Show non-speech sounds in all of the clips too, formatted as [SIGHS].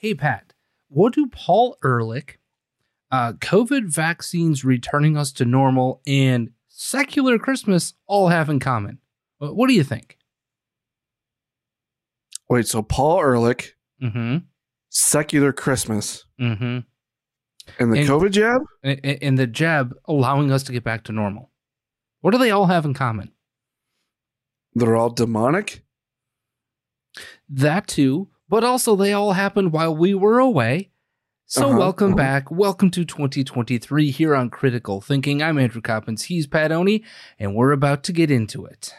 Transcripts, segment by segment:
Hey, Pat, what do Paul Ehrlich, uh, COVID vaccines returning us to normal, and secular Christmas all have in common? What do you think? Wait, so Paul Ehrlich, Mm-hmm. secular Christmas, Mm-hmm. and the And- COVID jab? And, and the jab allowing us to get back to normal. What do they all have in common? They're all demonic? That too, but also they all happened while we were away. So Uh-huh, welcome uh-huh. back. Welcome to 2023 here on Critical Thinking. I'm Andrew Coppins. He's Pat Oni, and we're about to get into it.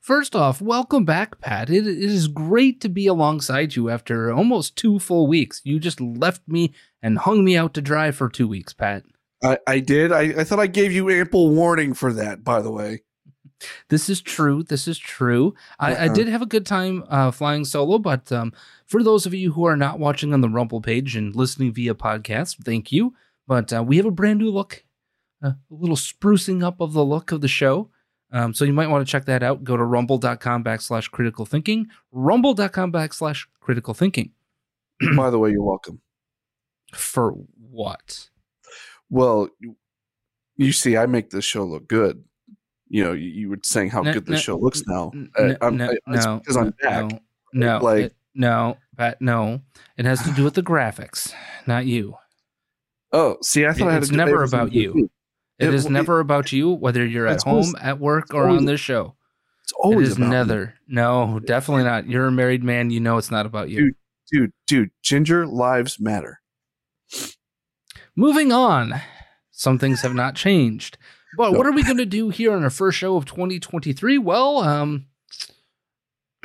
First off, welcome back, Pat. It, it is great to be alongside you after almost two full weeks. You just left me and hung me out to dry for two weeks, Pat. I, I did. I, I thought I gave you ample warning for that, by the way. This is true. This is true. I, I Uh-uh. did have a good time uh, flying solo, but um, for those of you who are not watching on the Rumble page and listening via podcast, thank you. But uh, we have a brand new look, uh, a little sprucing up of the look of the show. Um, so you might want to check that out. Go to rumble.com backslash critical thinking, rumble.com backslash critical thinking. by the way, you're welcome. For what? Well, you, you see, I make this show look good. You know, you, you were saying how No, good no, this show looks now. Uh, n- I'm- no, I- it's no, because I'm back. No, no, Like- it- no, Pat, no. It has to do with the graphics, not you. Oh, see, I thought I had It's never about you. It It- is it- never about you, whether you're at home, at work, or always- on this show. It's always it is about me. neither. No, definitely not. You're a married man. You know it's not about you. Dude. Dude, dude, ginger lives matter. Moving on. Some things have not changed. But what are we going to do here on our first show of 2023? Well, um,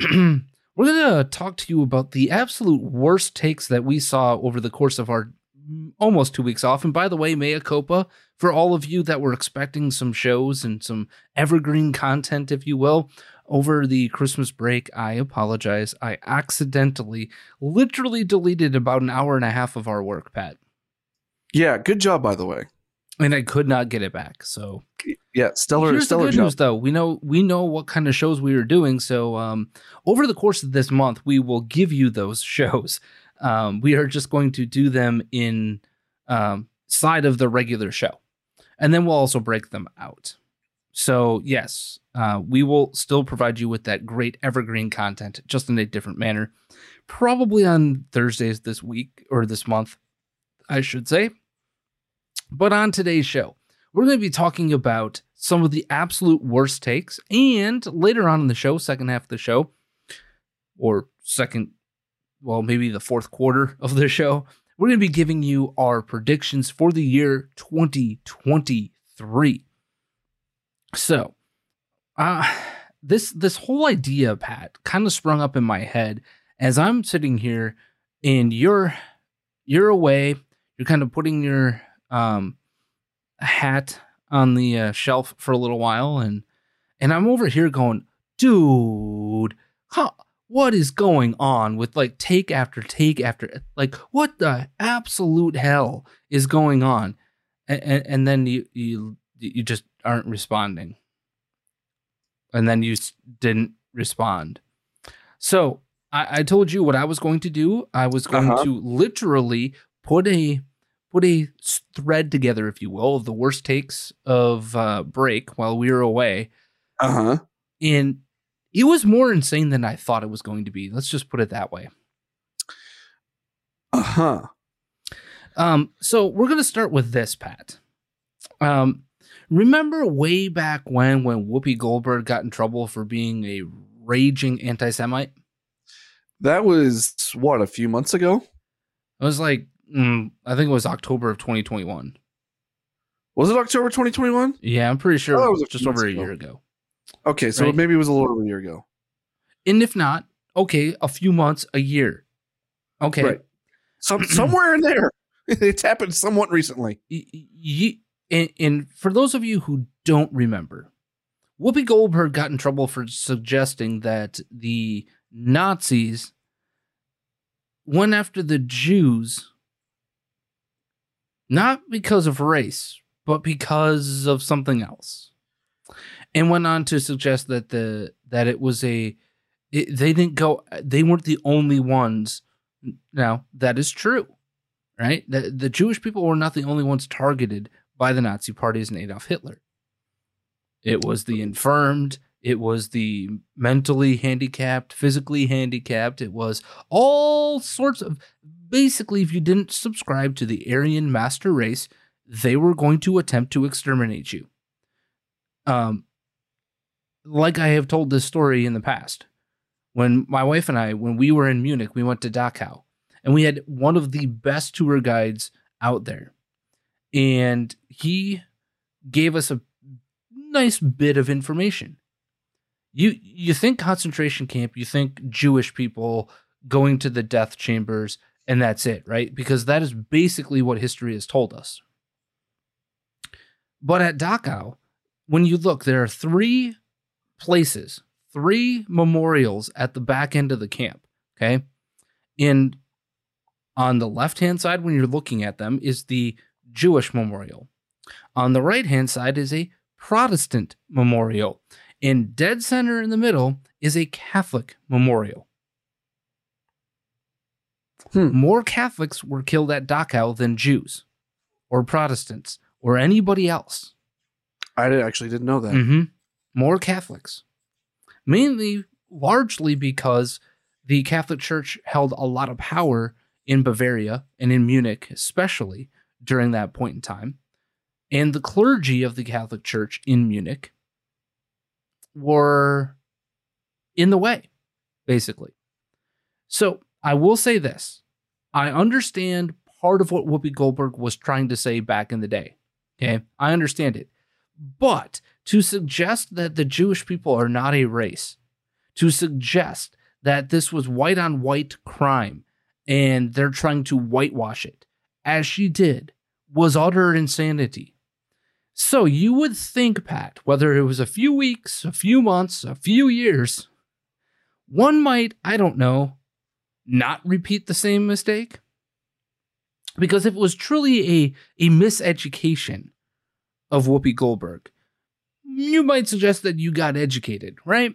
[CLEARS THROAT] we're going to talk to you about the absolute worst takes that we saw over the course of our mm, almost two weeks off. And by the way, mea culpa for all of you that were expecting some shows and some evergreen content, if you will, over the Christmas break. I apologize. I accidentally, literally deleted about an hour and a half of our work, Pat. Yeah, good job, by the way. And I could not get it back. So Yeah, stellar, Here's the good job. news, though. We know we know what kind of shows we are doing. So um, over the course of this month, we will give you those [LAUGHS] shows. Um, we are just going to do them in um, side of the regular show, and then we'll also break them out. So yes, uh, we will still provide you with that great evergreen content, just in a different manner. Probably on Thursdays this week or this month, I should say. But on today's show, we're going to be talking about some of the absolute worst takes. And later on in the show, second half of the show, or second, well, maybe the fourth quarter of the show, we're going to be giving you our predictions for the year 2023. So, uh, this this whole idea, Pat, kind of sprung up in my head as I'm sitting here, and you're you're away. You're kind of putting your um hat on the uh, shelf for a little while, and and I'm over here going, dude, huh? What is going on with like take after take after like what the absolute hell is going on? And, and, and then you you you just aren't responding, and then you didn't respond. So I, I told you what I was going to do. I was going Uh-huh. to literally put a put a thread together, if you will, of the worst takes of uh, break while we were away, Uh huh. and it was more insane than I thought it was going to be. Let's just put it that way. Uh huh. Um, so we're gonna start with this, Pat. Um, remember way back when when Whoopi Goldberg got in trouble for being a raging anti-Semite? That was what a few months ago. It was like mm, I think it was October of 2021. Was it October 2021? Yeah, I'm pretty sure Oh, it was just over a year ago. Okay, so Right. maybe it was a little over a year ago. And if not, okay, a few months, a year. Okay. Right. Some [CLEARS THROAT] somewhere in there. [LAUGHS] It's happened somewhat recently. And, and for those of you who don't remember, Whoopi Goldberg got in trouble for suggesting that the Nazis went after the Jews not because of race, but because of something else. And went on to suggest that the that it was a it, they didn't go they weren't the only ones. Now, that is true right? The, the Jewish people were not the only ones targeted by the Nazi parties and Adolf Hitler. It was the infirmed, it was the mentally handicapped, physically handicapped, it was all sorts of. Basically, if you didn't subscribe to the Aryan master race, they were going to attempt to exterminate you. Um, like I have told this story in the past, when my wife and I, when we were in Munich, we went to Dachau and we had one of the best tour guides out there. And he gave us a nice bit of information. You you think concentration camp, you think Jewish people going to the death chambers and that's it, right? Because that is basically what history has told us. But at Dachau, when you look, there are three places, three memorials at the back end of the camp, okay? And on the left hand side, when you're looking at them, is the Jewish memorial. On the right hand side is a Protestant memorial. And dead center in the middle is a Catholic memorial. Hmm. More Catholics were killed at Dachau than Jews or Protestants or anybody else. I actually didn't know that. hmm More Catholics. Mainly, largely because the Catholic Church held a lot of power in Bavaria and in Munich, especially during that point in time. And the clergy of the Catholic Church in Munich were in the way, basically. So I will say this I understand part of what Whoopi Goldberg was trying to say back in the day. Okay. I understand it. But to suggest that the Jewish people are not a race, to suggest that this was white on white crime and they're trying to whitewash it, as she did, was utter insanity. So you would think, Pat, whether it was a few weeks, a few months, a few years, one might, I don't know, not repeat the same mistake? Because if it was truly a, a miseducation of Whoopi Goldberg, you might suggest that you got educated, right?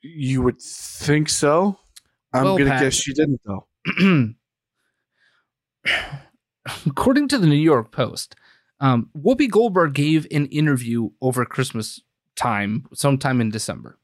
You would think so. I'm Well, gonna guess she didn't though. [CLEARS THROAT] [CLEARS THROAT] [CLEARS THROAT] According to the New York Post, um, Whoopi Goldberg gave an interview over Christmas time, sometime in December.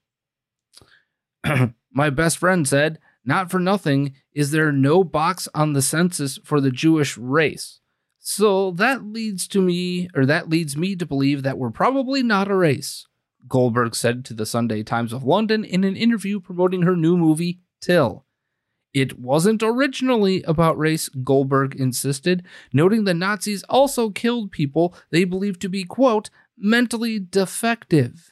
[CLEARS THROAT] My best friend said, Not for nothing is there no box on the census for the Jewish race. So that leads to me, or that leads me to believe that we're probably not a race, Goldberg said to the Sunday Times of London in an interview promoting her new movie, Till. It wasn't originally about race, Goldberg insisted, noting the Nazis also killed people they believed to be, quote, mentally defective.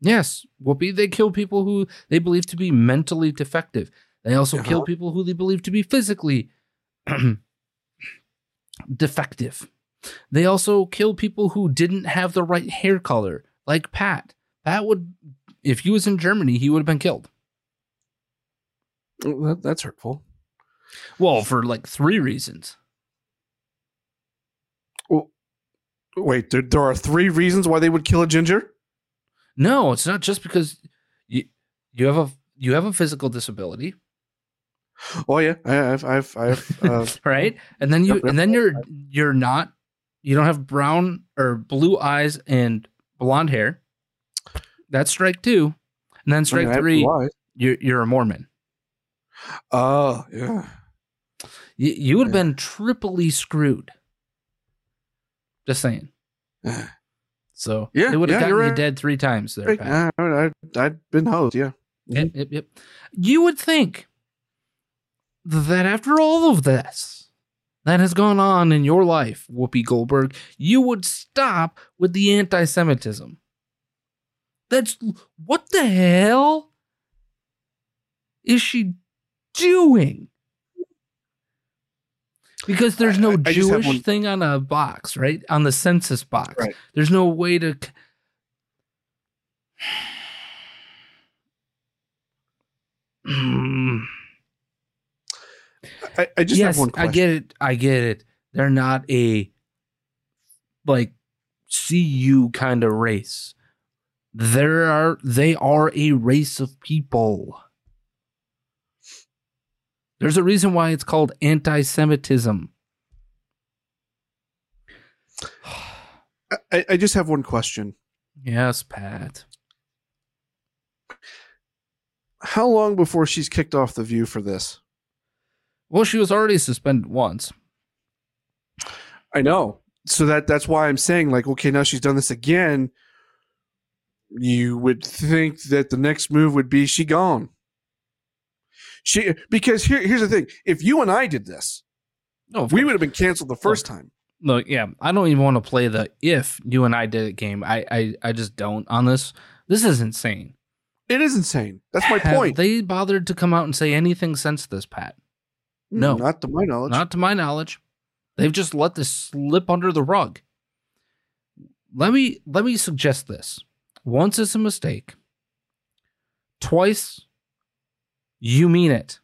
Yes, Whoopi, they kill people who they believe to be mentally defective. They also Uh-huh. kill people who they believe to be physically [CLEARS THROAT] defective. They also kill people who didn't have the right hair color, like Pat. Pat would, if he was in Germany, he would have been killed. Well, that- that's hurtful. Well, for like three reasons. Well, wait, there, there are three reasons why they would kill a ginger. No, it's not just because you you have a you have a physical disability, Oh yeah, I, I've, I've, I've. [LAUGHS] Uh, right? And then you and then you're you're not you don't have brown or blue eyes and blonde hair. That's strike two. And then strike I mean, three, you're, you're a Mormon. Oh, yeah. You, you would have Yeah. been triply screwed. Just saying. So Yeah, it would have yeah, gotten you right. dead three times there, Pat. I, I, I'd been hosed, yeah. Yep, mm-hmm. yep, yep. You would think that after all of this that has gone on in your life, Whoopi Goldberg, you would stop with the anti Semitism. That's what the hell is she doing? Because there's no I- I Jewish thing on a box, right? On the census box. Right. There's no way to. [SIGHS] I, I just yes, have one I get it. I get it. They're not a like CU kind of race. There are they are a race of people. There's a reason why it's called anti-Semitism. I, I just have one question. Yes, Pat. How long before she's kicked off the view for this? Well, she was already suspended once. I know. So that that's why I'm saying, like, okay, now she's done this again. You would think that the next move would be she gone. She because here here's the thing: if you and I did this, No, we would have been canceled the first time. Look, yeah, I don't even want to play the if you and I did it game. I, I, I just don't on this. This is insane. It is insane. That's my Have point. they bothered to come out and say anything since this, Pat? no. not to my knowledge. Not to my knowledge. They've just let this slip under the rug. Let me let me suggest this. Once it's a mistake. Twice, you mean it.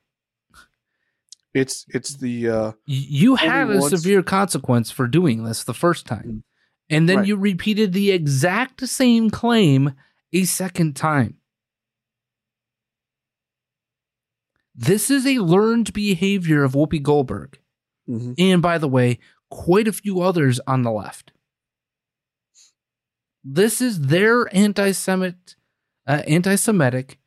it's it's the uh, You had a once. severe consequence for doing this the first time. And then Right. you repeated the exact same claim a second time. This is a learned behavior of Whoopi Goldberg. mhm. And by the way, quite a few others on the left. This is their anti-Semit, uh, anti-Semitic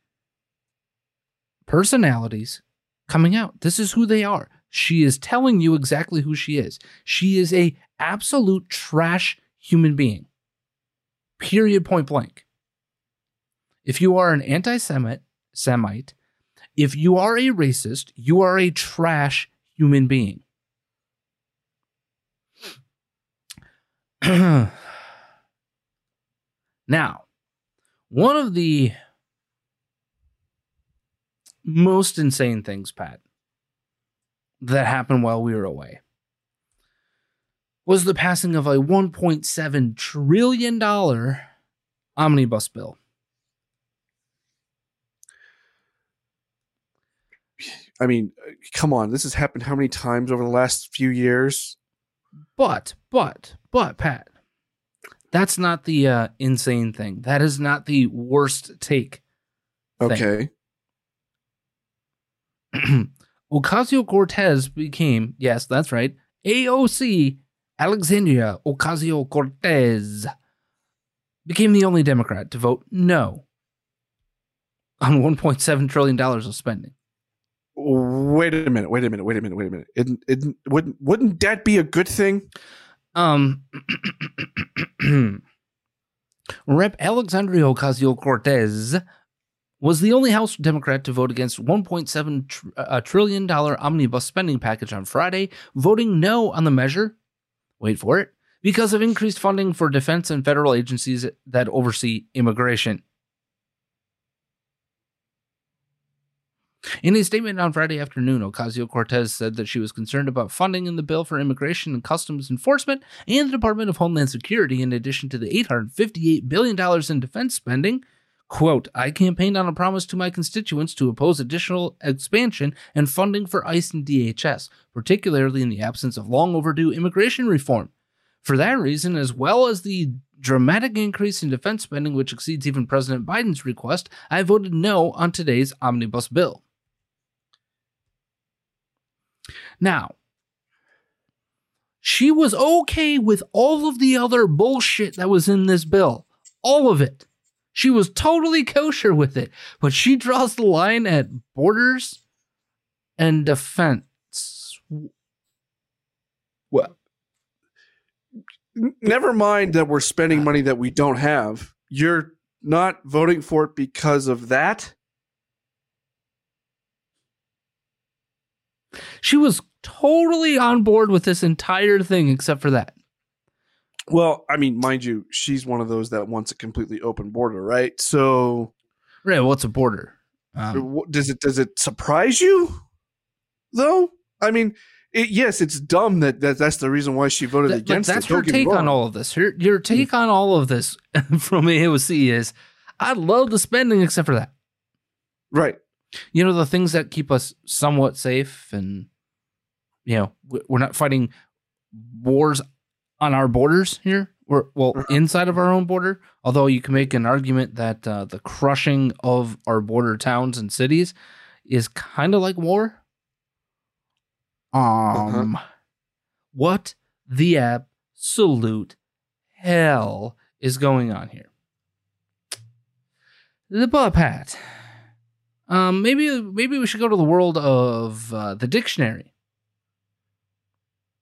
personalities coming out. This is who they are. She is telling you exactly who she is. She is a absolute trash human being. Period. Point blank. If you are an anti-Semite, Semite, if you are a racist, you are a trash human being. [CLEARS THROAT] now, one of the most insane things, Pat, that happened while we were away was the passing of a $1.7 trillion omnibus bill. I mean, come on. This has happened how many times over the last few years? But, but, but, Pat, that's not the uh, insane thing. That is not the worst take. thing. Okay. [CLEARS THROAT] Ocasio Cortez became, yes, that's right, AOC, Alexandria Ocasio Cortez, became the only Democrat to vote no on $1.7 trillion of spending. Wait a minute. Wait a minute. Wait a minute. Wait a minute. It, it, wouldn't wouldn't that be a good thing? Um, [CLEARS THROAT] Rep. Alexandria Ocasio Cortez was the only House Democrat to vote against 1.7 tr- uh, trillion dollar omnibus spending package on Friday, voting no on the measure. Wait for it, because of increased funding for defense and federal agencies that oversee immigration. In a statement on Friday afternoon, Ocasio Cortez said that she was concerned about funding in the bill for immigration and customs enforcement and the Department of Homeland Security, in addition to the $858 billion in defense spending. Quote, I campaigned on a promise to my constituents to oppose additional expansion and funding for ICE and DHS, particularly in the absence of long overdue immigration reform. For that reason, as well as the dramatic increase in defense spending, which exceeds even President Biden's request, I voted no on today's omnibus bill. Now, she was okay with all of the other bullshit that was in this bill. All of it. She was totally kosher with it. But she draws the line at borders and defense. Well, never mind that we're spending money that we don't have. You're not voting for it because of that. She was totally on board with this entire thing except for that. Well, I mean, mind you, she's one of those that wants a completely open border, right? So, Right, what's a border? Um, does it does it surprise you though? I mean, it, yes, it's dumb that, that that's the reason why she voted That- against that's it. Her take on all of this. Her, your take on all of this [LAUGHS] from AOC is I love the spending except for that. Right. You know, the things that keep us somewhat safe and, you know, we- we're not fighting wars on our borders here. We're, well, Uh-huh. inside of our own border. Although you can make an argument that uh, the crushing of our border towns and cities is kind of like war. Um, what the absolute hell is going on here? The butt pat. Um, maybe maybe we should go to the world of uh, the dictionary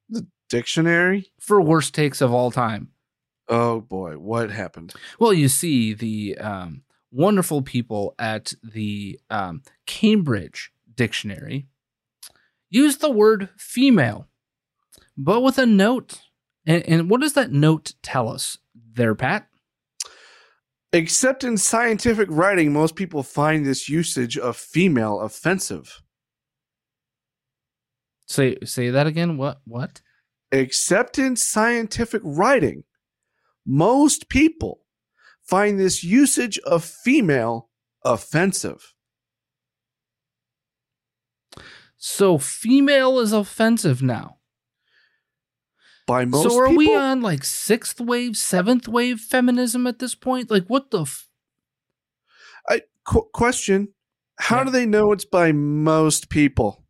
The Dictionary. for worst takes of all time. Oh boy, what happened? Well, you see the um, wonderful people at the um, Cambridge Dictionary use the word female, but with a note. And, and what does that note tell us there, Pat? Except in scientific writing, most people find this usage of female offensive. Say say that again. What what? Except in scientific writing, most people find this usage of female offensive. So female is offensive now. By most so are people, we on like sixth wave, seventh wave feminism at this point? Like what the? F- I, qu- question: How Yeah. do they know it's by most people?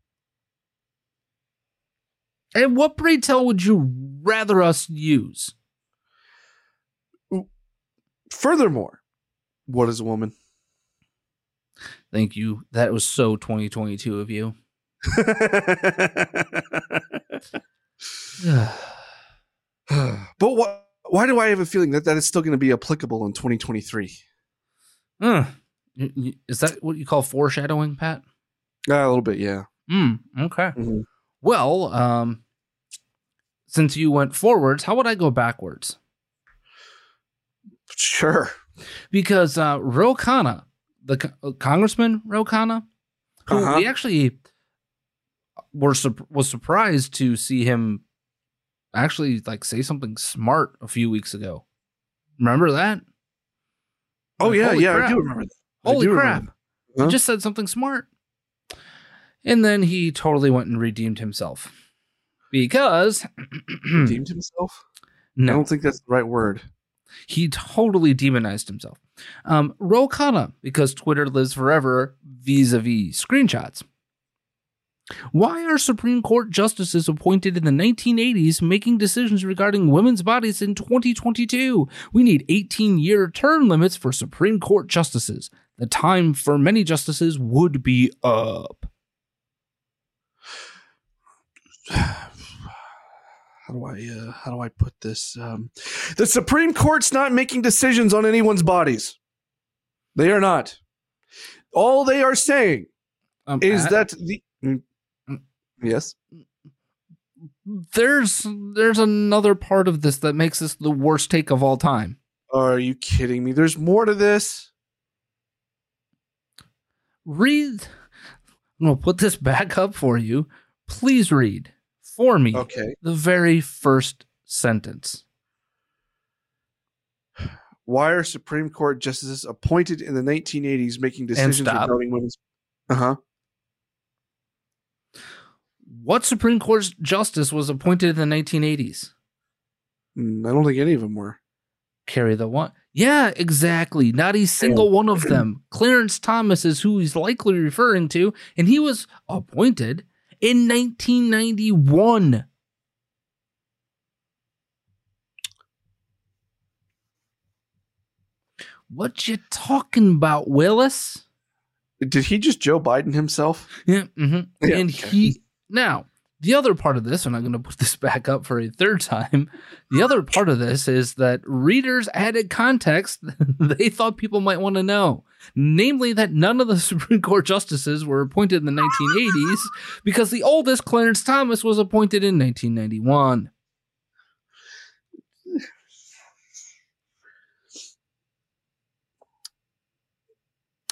and what pray tell would you rather us use? Furthermore, what is a woman? Thank you. That was so 2022 of you. [LAUGHS] [SIGHS] [SIGHS] [SIGHS] [SIGHS] but what? Why do I have a feeling that that is still going to be applicable in 2023? Uh, y- y- is that what you call foreshadowing, Pat? Uh, a little bit, yeah. Mm, okay. Mhm. Well, um, since you went forwards, how would I go backwards? Sure. Because uh, Ro Khanna, the co- uh, Congressman Ro Khanna, who Uh-huh. we actually were sup- was surprised to see him actually like say something smart a few weeks ago. Remember that? Oh Like, yeah, yeah. crap. I do remember. That. Holy crap. Huh? He just said something smart. And then he totally went and redeemed himself. Because [CLEARS THROAT] Redeemed himself. No, I don't think that's the right word. he totally demonized himself. Um, Ro Khanna, because Twitter lives forever vis-a-vis screenshots. Why are Supreme Court justices appointed in the 1980s making decisions regarding women's bodies in 2022? We need 18 year term limits for Supreme Court justices. The time for many justices would be up. [SIGHS] How do I uh, how do I put this? Um, the Supreme Court's not making decisions on anyone's bodies. They are not. All they are saying Um, is that the Mm. Yes. there's there's another part of this that makes this the worst take of all time. Are you kidding me? There's more to this. Read. I'm gonna put this back up for you. Please read for me Okay. the very first sentence. Why are Supreme Court justices appointed in the 1980s making decisions regarding women's? Uh huh. What Supreme Court justice was appointed in the 1980s? Mm, I don't think any of them were. Carry the one. Yeah, exactly. Not a single one of them. [CLEARS THROAT] Clarence Thomas is who he's likely referring to, and he was appointed in 1991. What you talking about, Willis? Did he just Joe Biden himself? Yeah, mm-hmm. yeah. and he now the other part of this, and I'm going to put this [LAUGHS] back up for a third time. The other part of this is that readers added context [LAUGHS] they thought people might want to know, namely that none of the [LAUGHS] Supreme Court justices were appointed in the 1980s because the oldest Clarence Thomas was appointed in 1991.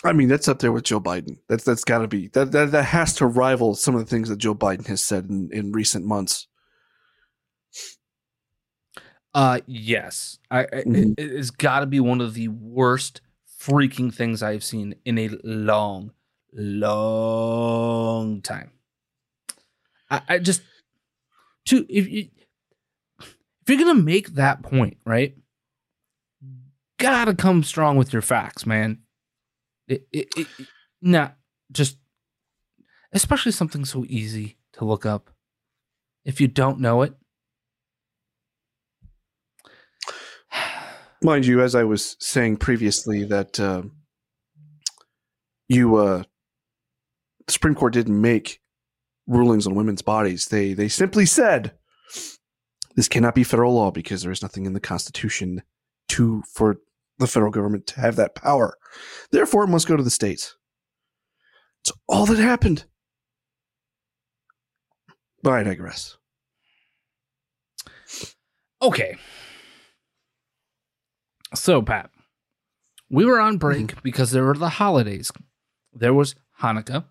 I mean, that's up there with Joe Biden. That's that's got to be that, that that has to rival some of the things that Joe Biden has said in, in recent months. Uh, yes, I, I Mhm. it, it's got to be one of the worst freaking things I've seen in a long, long time. I, I just to if you if you're gonna make that point, right? Gotta come strong with your facts, man. It- nah, just especially something so easy to look up. If you don't know it, [SIGHS] Mind you, as I was saying previously, that uh, you uh, the Supreme Court didn't make rulings on women's bodies. They they simply said this cannot be federal law because there is nothing in the Constitution to for the federal government to have that power. Therefore, it must go to the states. It's all that happened. But I digress. Okay. So, Pat, we were on break Mm-hmm. because there were the holidays. There was Hanukkah,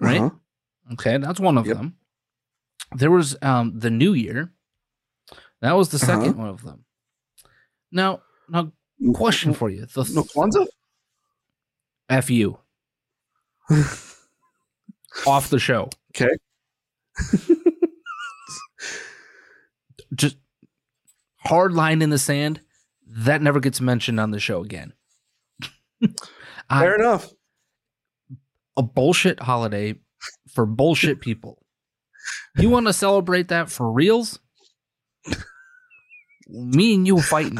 right? Uh-huh. Okay, that's one of Yep. them. There was um the New Year. That was the 2nd Uh-huh. one of them. Now, now, question for you: the No Kwanzaa? F you [LAUGHS] off the show. Okay. [LAUGHS] Just hard line in the sand. That never gets mentioned on the show again. I- [LAUGHS] Fair enough. a bullshit holiday for bullshit people. You want to celebrate that for reals? Me and you fighting.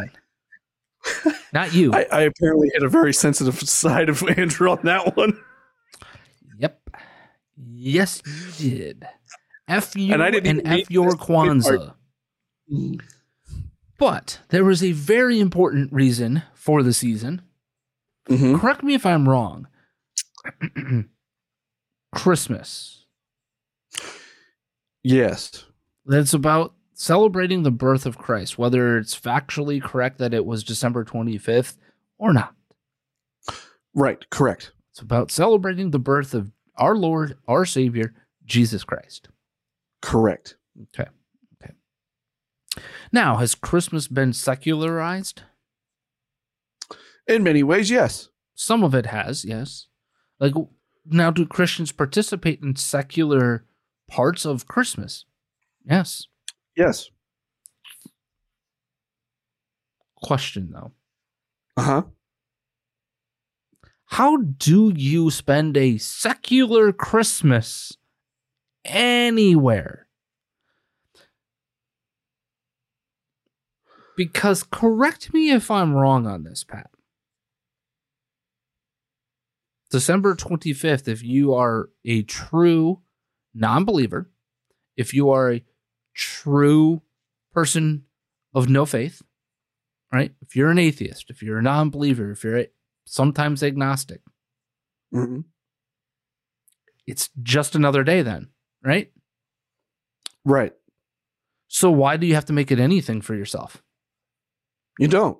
Not you. I, I apparently hit a very sensitive side of Andrew on that one. yep. Yes, you did. F you And I didn't even F your Kwanzaa. But there was a very important reason for the season. Mhm. Correct me if I'm wrong. [CLEARS THROAT] Christmas. Yes. That's about celebrating the birth of Christ, whether it's factually correct that it was December 25th or not. Right. Correct. It's about celebrating the birth of our Lord, our Savior, Jesus Christ. Correct. Okay. Okay. Now, has Christmas been secularized? In many ways, yes. Some of it has, yes. Like, now, do Christians participate in secular parts of Christmas? Yes. Yes. Question, though. Uh huh. How do you spend a secular Christmas anywhere? Because correct me if I'm wrong on this, Pat. December 25th, if you are a true non believer, if you are a true person of no faith, right? If you're an atheist, if you're a non believer, if you're a, sometimes agnostic, hmm it's just another day then, right? Right. So why do you have to make it anything for yourself? You don't.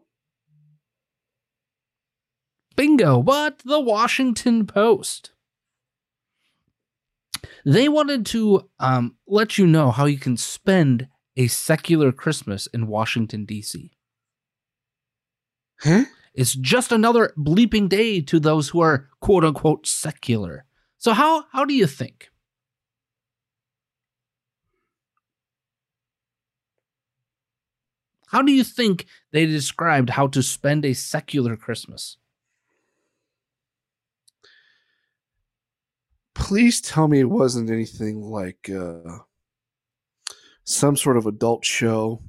Bingo. But the Washington Post. They wanted to um, let you know how you can spend a secular Christmas in Washington, D.C. Huh? It's just another bleeping day to those who are quote unquote secular. So how how do you think? How do you think they described how to spend a secular Christmas? Please tell me it wasn't anything like uh, some sort of adult show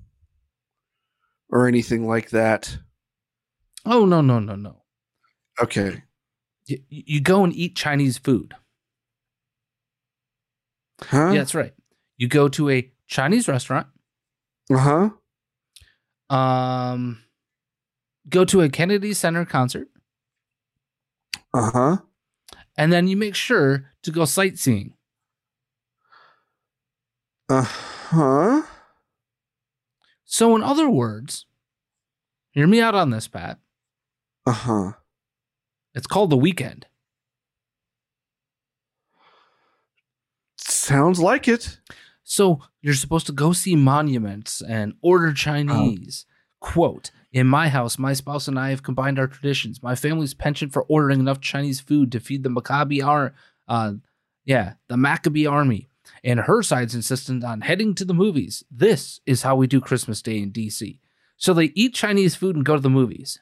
or anything like that. Oh no no no no. Okay. You, you go and eat Chinese food. Huh? Yeah, that's right. You go to a Chinese restaurant. Uh huh. Um, go to a Kennedy Center concert, Uh huh. And then you make sure to go sightseeing. Uh huh. So, in other words, hear me out on this, Pat. Uh huh. It's called the weekend. Sounds like it. So you're supposed to go see monuments and order Chinese. Quote, in my house, my spouse and I have combined our traditions. My family's penchant for ordering enough Chinese food to feed the Maccabi ar- uh yeah, the Maccabee army. And her side's insistent on heading to the movies. This is how we do Christmas Day in DC. So they eat Chinese food and go to the movies.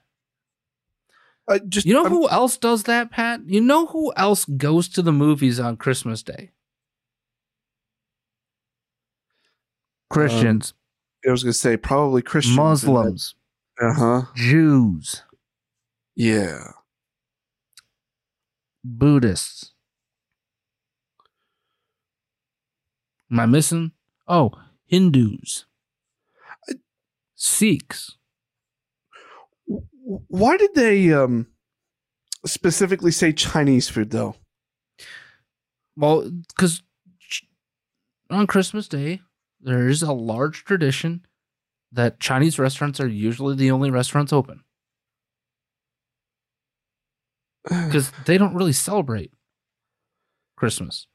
I just You know I'm- who else does that, Pat? You know who else goes to the movies on Christmas Day? Christians, I was gonna say probably Christians. Muslims, Uh huh. Jews, Yeah. Buddhists. Am I missing? Oh, Hindus, Sikhs. W- w- Why did they um specifically say Chinese food though? Well, because on Christmas Day, there is a large tradition that Chinese restaurants are usually the only restaurants open [SIGHS] because they don't really celebrate Christmas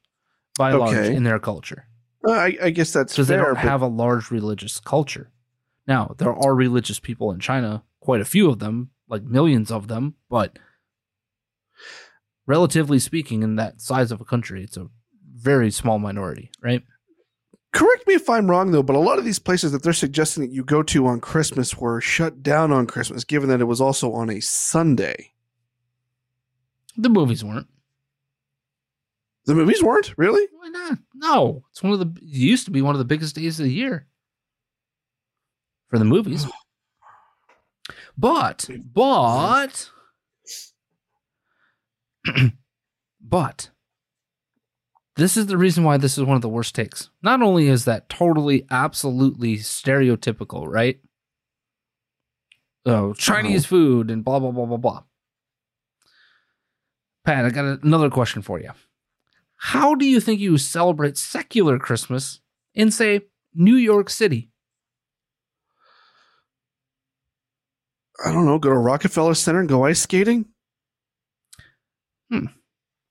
by and large in their culture Uh, I, I guess that's because they don't but- have a large religious culture. Now, there are religious people in China, quite a few of them, like millions of them, but relatively speaking, in that size of a country, it's a very small minority, right? Correct me if I'm wrong though, but a lot of these places that they're suggesting that you go to on Christmas were shut down on Christmas, given that it was also on a Sunday. The movies weren't. The movies weren't really. Why not? No, it's one of the. It used to be one of the biggest days of the year for the movies. [SIGHS] But, but, [CLEARS THROAT] but, this is the reason why this is one of the worst takes. Not only is that totally, absolutely stereotypical, right? Oh, Chinese oh. food and blah blah blah blah blah. Pat, I got another question for you. How do you think you celebrate secular Christmas in, say, New York City? I don't know. Go to Rockefeller Center and go ice skating. Hmm.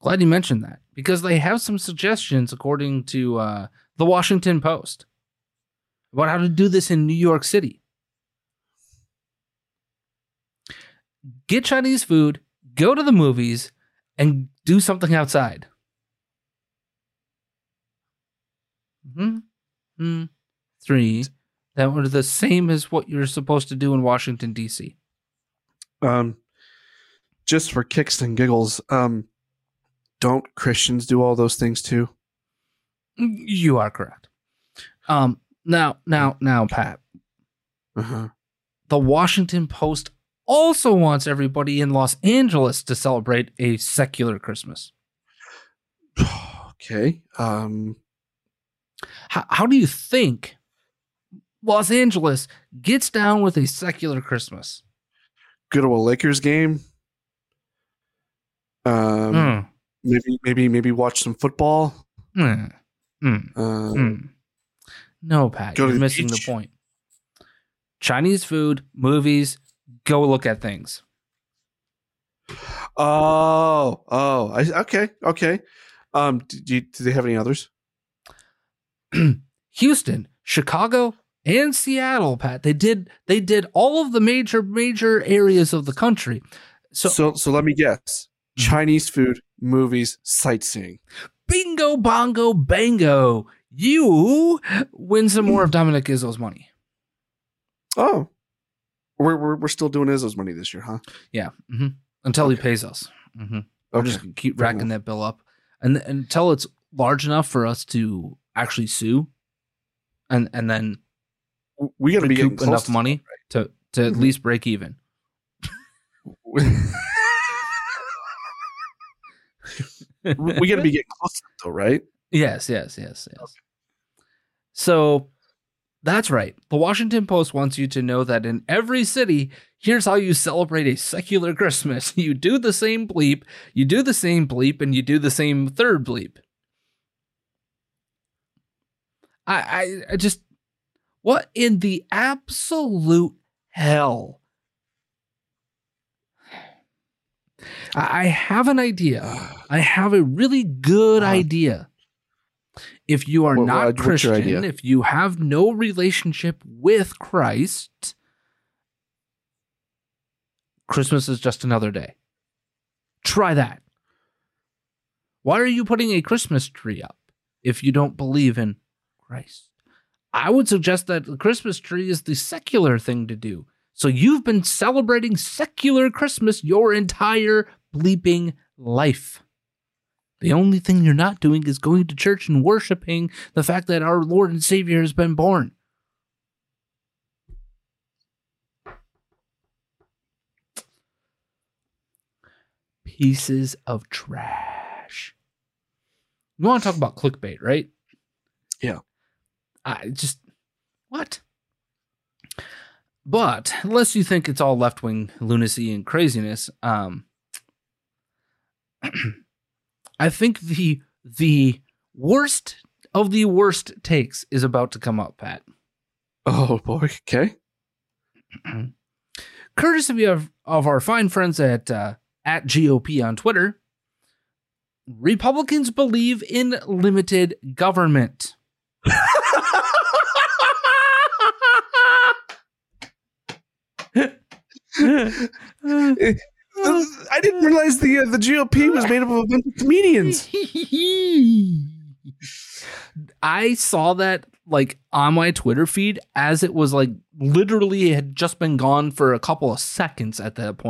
Glad you mentioned that because they have some suggestions, according to uh, the Washington Post, about how to do this in New York City. Get Chinese food, go to the movies, and do something outside. Hmm. Three. That were the same as what you're supposed to do in Washington D.C. Um, just for kicks and giggles. Um, don't Christians do all those things too? You are correct. Um. Now, now, now, Pat. Uh-huh. the Washington Post also wants everybody in Los Angeles to celebrate a secular Christmas. [SIGHS] Okay. Um, How, how do you think Los Angeles gets down with a secular Christmas? go to a Lakers game. Um, Mm, maybe, maybe, maybe watch some football. mm, mm, Uh, mm. No, Pat, you're the missing beach. the point. Chinese food, movies, go look at things. Oh, oh, I, okay, okay. Um, do, you, do they have any others? [CLEARS THROAT] Houston, Chicago, and Seattle, Pat. They did they did all of the major major areas of the country. So, So, so, let me guess. Chinese food, movies, sightseeing. bingo bongo bango. You win some more of Dominic Izzo's money. Oh, we're we're, we're still doing Izzo's money this year, huh? Yeah. hmm Until he pays us. hmm We're Okay. just gonna keep Fair racking enough. that bill up, and until it's large enough for us to actually sue, and and then We got to be getting recoup close enough to money to to at Mhm. least break even. [LAUGHS] [LAUGHS] [LAUGHS] we got to be getting close though, right? Yes, yes, yes, yes. So that's right. The Washington Post wants you to know that in every city, here's how you celebrate a secular Christmas. [LAUGHS] You do the same bleep, you do the same bleep, and you do the same third bleep. I, I, I just, what in the absolute hell? I, have an idea. I have a really good Uh-huh. idea. If you are What- not what- Christian, if you have no relationship with Christ, Christmas is just another day. Try that. Why are you putting a Christmas tree up if you don't believe in Christ? I would suggest that the Christmas tree is the secular thing to do. So you've been celebrating secular Christmas your entire bleeping life. The only thing you're not doing is going to church and worshiping the fact that our Lord and Savior has been born. Pieces of trash. You want to talk about clickbait, right? Yeah. I just what? But unless you think it's all left wing lunacy and craziness, um, [CLEARS THROAT] I think the the worst of the worst takes is about to come up, Pat. Oh boy. Okay. [CLEARS THROAT] Courtesy of, of our fine friends at uh, at GOP on Twitter, Republicans believe in limited government. [LAUGHS] [LAUGHS] I didn't realize the uh, the GOP was made up of a bunch of comedians. [LAUGHS] I saw that like on my Twitter feed as it was like literally had just been gone for a couple of seconds at that.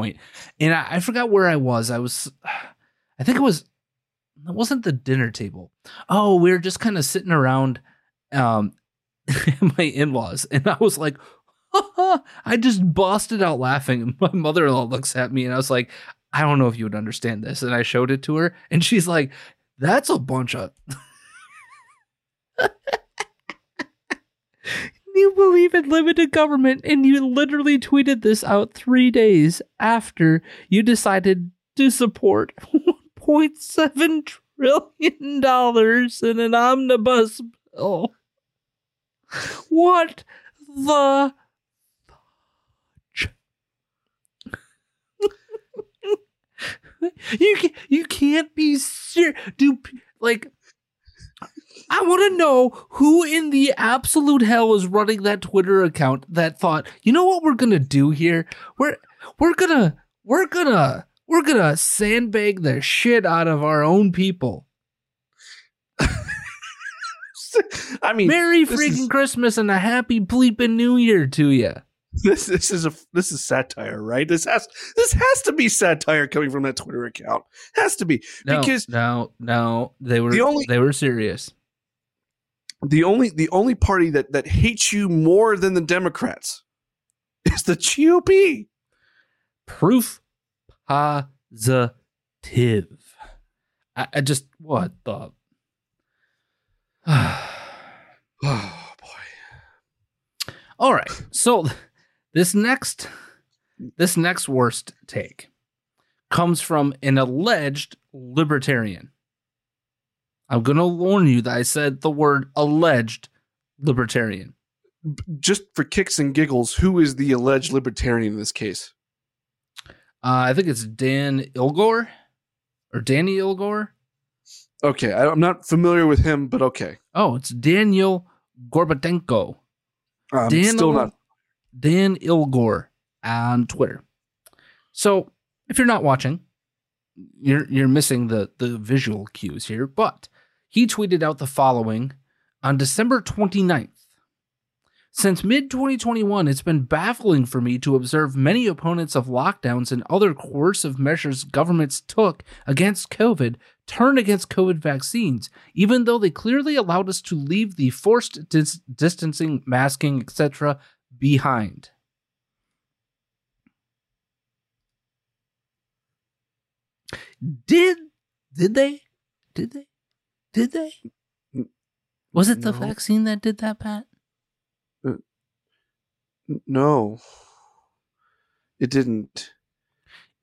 And I, I forgot where I was. I was [SIGHS] I think it was it wasn't the dinner table. Oh, we were just kind of sitting around um [LAUGHS] my in-laws and I was like [LAUGHS] I just busted out laughing. [LAUGHS] My mother-in-law looks at me and I was like I don't know if you would understand this. And I showed it to her and she's like that's a bunch of [LAUGHS] you believe in limited government and you literally tweeted this out three days after you decided to support 1.7 trillion dollars in an omnibus bill. What the you can, you can't be serious do like I want to know who in the absolute hell is running that Twitter account that thought, you know what we're gonna do here? We're we're gonna we're gonna we're gonna sandbag the shit out of our own people. [LAUGHS] I mean, Merry freaking is- Christmas and a happy bleeping New Year to you. This this is a this is satire, right? This has this has to be satire coming from that Twitter account. Has to be No, because no, no, they were The only- they were serious. the only the only party that that hates you more than the Democrats is the GOP. Proof positive. I, I just what the. [SIGHS] [SIGHS] Oh boy. All right. So this next this next worst take comes from an alleged libertarian. I'm going to warn you that I said the word alleged libertarian. Just for kicks and giggles, who is the alleged libertarian in this case? Uh, I think it's Dan Ilgor or Danny Ilgor. Okay, I, I'm not familiar with him, but okay. Oh, it's Daniel Gorbatenko. I'm Dan still not. Dan Ilgore on Twitter. So if you're not watching, you're you're missing the the visual cues here, but he tweeted out the following on December 29th. Since mid 2021, it's been baffling for me to observe many opponents of lockdowns and other coercive measures governments took against COVID turn against COVID vaccines, even though they clearly allowed us to leave the forced dis- distancing, masking, etc. behind. Did did they? Did they? Did they? Was it the no. vaccine that did that, Pat? N- No, it didn't.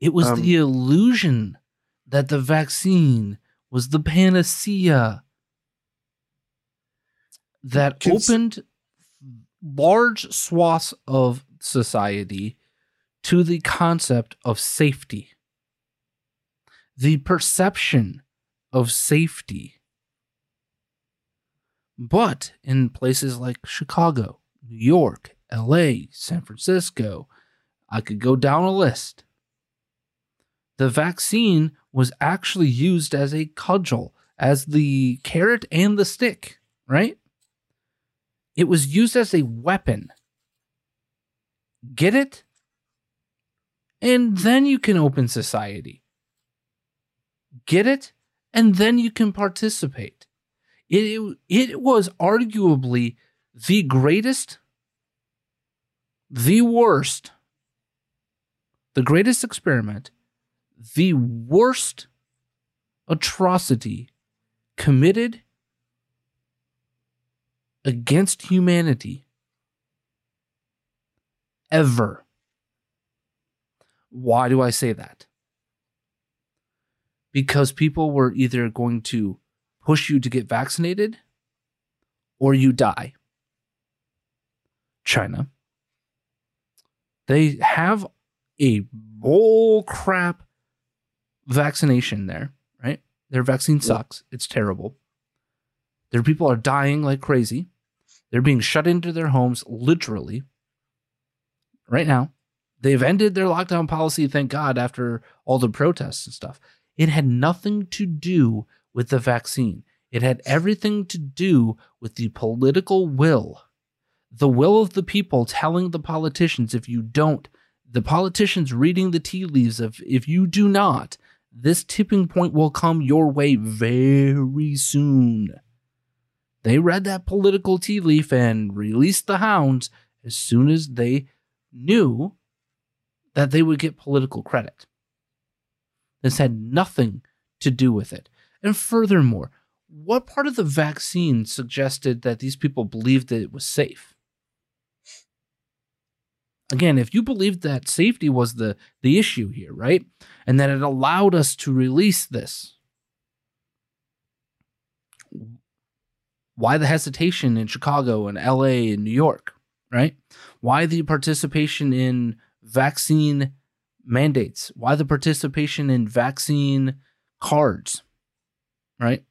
It was Um, the illusion that the vaccine was the panacea that Cons- opened large swaths of society to the concept of safety, the perception of safety. But in places like Chicago, New York, LA, San Francisco, I could go down a list. The vaccine was actually used as a cudgel, as the carrot and the stick, right? It was used as a weapon. Get it? And then you can open society. Get it? And then you can participate. It, it, it was arguably the greatest, the worst, the greatest experiment, the worst atrocity committed against humanity ever. Why do I say that? Because people were either going to push you to get vaccinated or you die. China. They have a bull crap vaccination there, right? Their vaccine sucks. It's terrible. Their people are dying like crazy. They're being shut into their homes literally right now. They've ended their lockdown policy, thank God, after all the protests and stuff. It had nothing to do with the vaccine. It had everything to do with the political will, the will of the people telling the politicians if you don't, the politicians reading the tea leaves of if you do not, this tipping point will come your way very soon. They read that political tea leaf and released the hounds as soon as they knew that they would get political credit. This had nothing to do with it. And furthermore, what part of the vaccine suggested that these people believed that it was safe? Again, if you believed that safety was the, the issue here, right? And that it allowed us to release this, why the hesitation in Chicago and LA and New York, right? Why the participation in vaccine mandates? Why the participation in vaccine cards, right?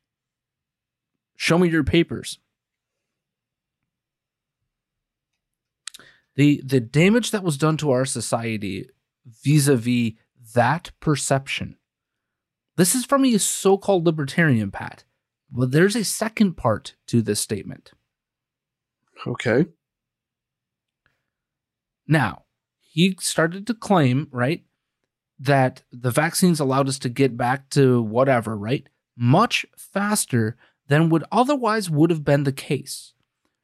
Show me your papers. The the damage that was done to our society vis-a-vis that perception. This is from a so-called libertarian, Pat. But there's a second part to this statement. Okay. Now, he started to claim, right, that the vaccines allowed us to get back to whatever, right, much faster than would otherwise would have been the case.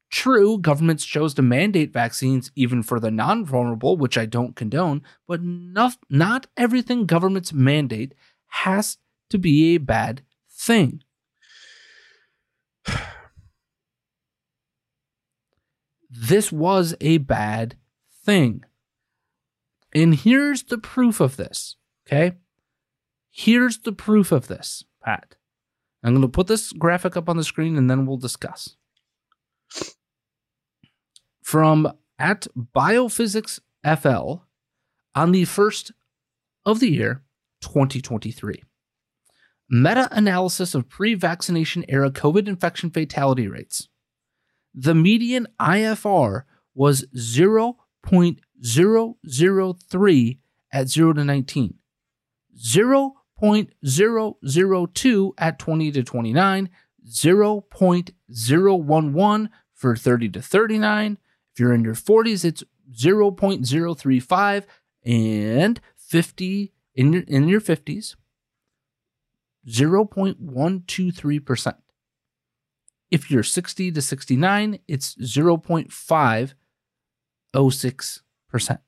True, governments chose to mandate vaccines even for the non vulnerable, which I don't condone, but not, not everything governments mandate has to be a bad thing. This was a bad thing. And here's the proof of this. Okay. Here's the proof of this, Pat. I'm going to put this graphic up on the screen and then we'll discuss. From at Biophysics FL on the first of the year 2023. Meta analysis of pre vaccination era COVID infection fatality rates. The median IFR was 0.003 at 0 to 19, 0.002 at 20 to 29, 0.011 for 30 to 39. If you're in your 40s, it's 0.035 and 50 in your, in your 50s, 0.123%. If you're 60 to 69, it's 0.506%.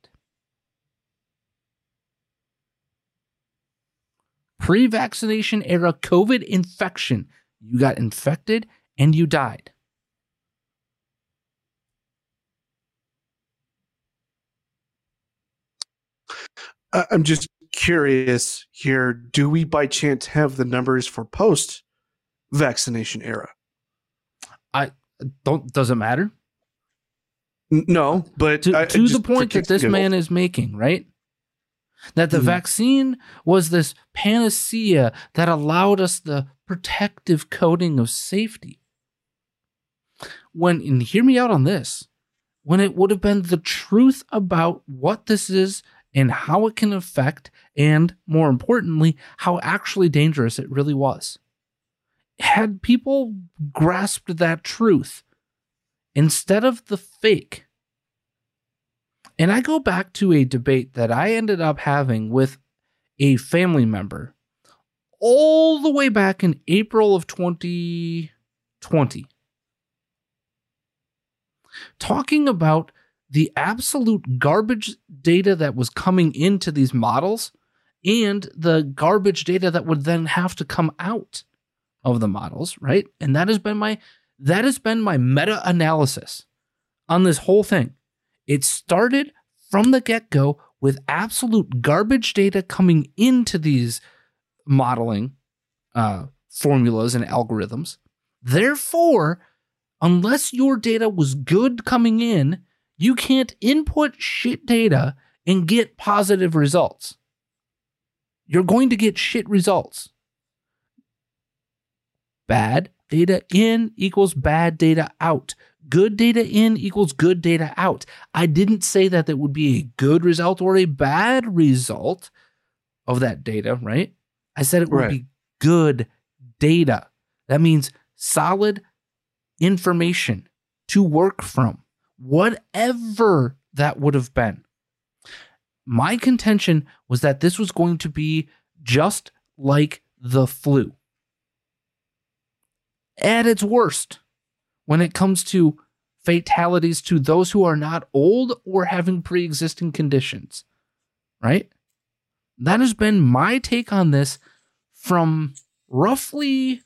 pre vaccination era COVID infection. You got infected and you died. I'm just curious here. Do we by chance have the numbers for post vaccination era? I don't doesn't matter. No, but to, I- to the just for point that this man is making, right? That the Mhm. vaccine was this panacea that allowed us the protective coating of safety. When, and hear me out on this, when it would have been the truth about what this is and how it can affect, and more importantly, how actually dangerous it really was. Had people grasped that truth instead of the fake, and I go back to a debate that I ended up having with a family member all the way back in April of 2020. Talking about the absolute garbage data that was coming into these models and the garbage data that would then have to come out of the models, right? And that has been my that has been my meta analysis on this whole thing. It started from the get go with absolute garbage data coming into these modeling uh, formulas and algorithms. Therefore, unless your data was good coming in, you can't input shit data and get positive results. You're going to get shit results. Bad data in equals bad data out. Good data in equals good data out. I didn't say that that would be a good result or a bad result of that data, right? I said it would Right. be good data. That means solid information to work from, whatever that would have been. My contention was that this was going to be just like the flu at its worst when it comes to fatalities to those who are not old or having pre existing conditions, right? That has been my take on this from roughly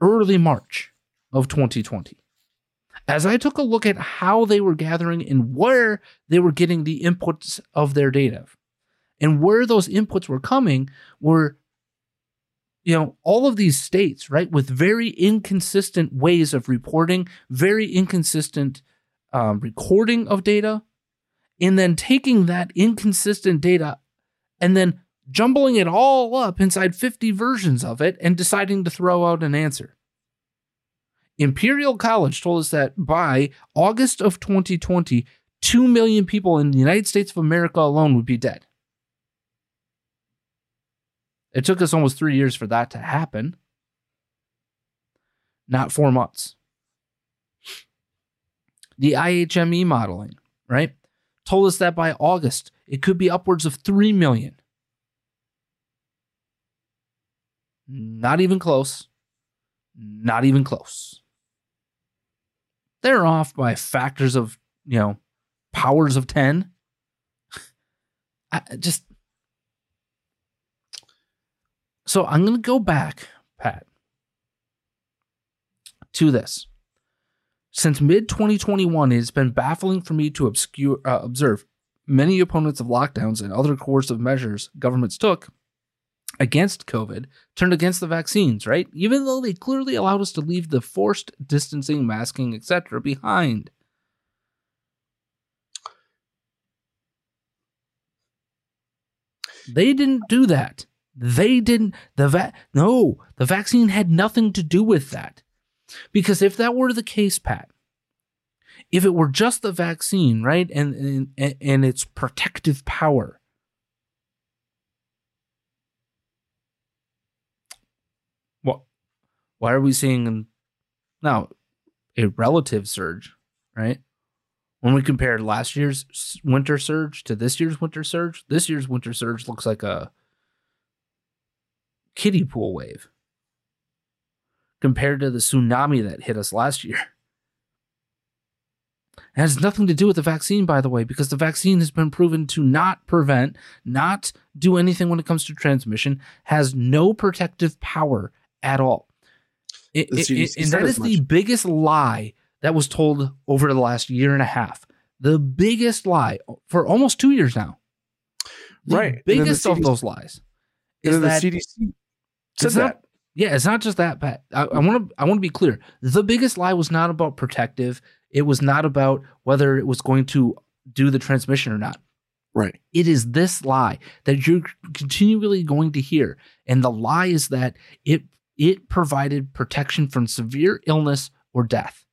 early March of 2020. As I took a look at how they were gathering and where they were getting the inputs of their data, and where those inputs were coming were you know, all of these states, right, with very inconsistent ways of reporting, very inconsistent um, recording of data, and then taking that inconsistent data and then jumbling it all up inside 50 versions of it and deciding to throw out an answer. Imperial College told us that by August of 2020, 2 million people in the United States of America alone would be dead. It took us almost three years for that to happen. Not four months. The IHME modeling, right, told us that by August, it could be upwards of 3 million. Not even close. Not even close. They're off by factors of, you know, powers of 10. I just so I'm going to go back, Pat, to this. Since mid 2021, it's been baffling for me to obscure, uh, observe many opponents of lockdowns and other coercive measures governments took against COVID turned against the vaccines, right? Even though they clearly allowed us to leave the forced distancing, masking, etc. behind. They didn't do that. They didn't the va- no, the vaccine had nothing to do with that. Because if that were the case, Pat, if it were just the vaccine, right, and and, and its protective power, what why are we seeing now a relative surge, right? When we compare last year's winter surge to this year's winter surge, this year's winter surge looks like a kiddie pool wave compared to the tsunami that hit us last year. It has nothing to do with the vaccine, by the way, because the vaccine has been proven to not prevent, not do anything when it comes to transmission, has no protective power at all. It- it- CDC it- and that as the biggest lie that was told over the last year and a half. The biggest lie for almost two years now. The Right. Then the biggest of CDC those lies is then the CDC said it's not- that. yeah, it's not just that, Pat. I want to I want to be clear. The biggest lie was not about protective. It was not about whether it was going to do the transmission or not. Right. It is this lie that you're continually going to hear, and the lie is that it it provided protection from severe illness or death.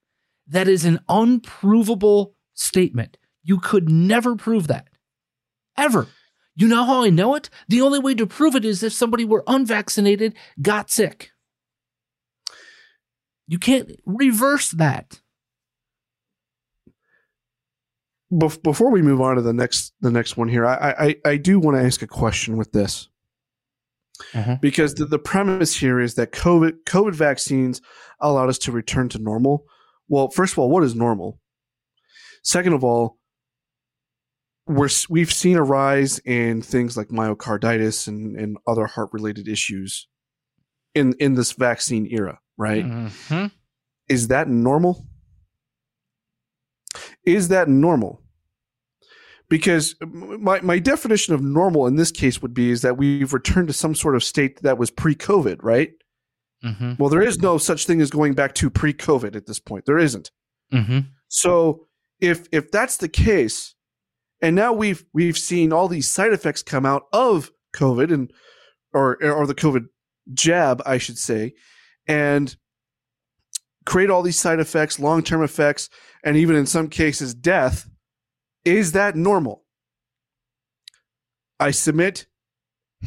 That is an unprovable statement. You could never prove that. Ever. You know how I know it? The only way to prove it is if somebody were unvaccinated, got sick. You can't reverse that. Before we move on to the next the next one here, I I, I do want to ask a question with this Mhm. because the, the premise here is that COVID COVID vaccines allowed us to return to normal. Well, first of all, what is normal? Second of all, we're, we've seen a rise in things like myocarditis and, and other heart related issues in in this vaccine era, right? Mhm. is that normal? Is that normal? Because my, my definition of normal in this case would be is that we've returned to some sort of state that was pre-COVID, right? Mhm. Well, there is no such thing as going back to pre-COVID at this point. There isn't. Mhm. So if if that's the case, and now we've we've seen all these side effects come out of COVID and or or the COVID jab, I should say, and create all these side effects, long term effects, and even in some cases death. Is that normal? I submit,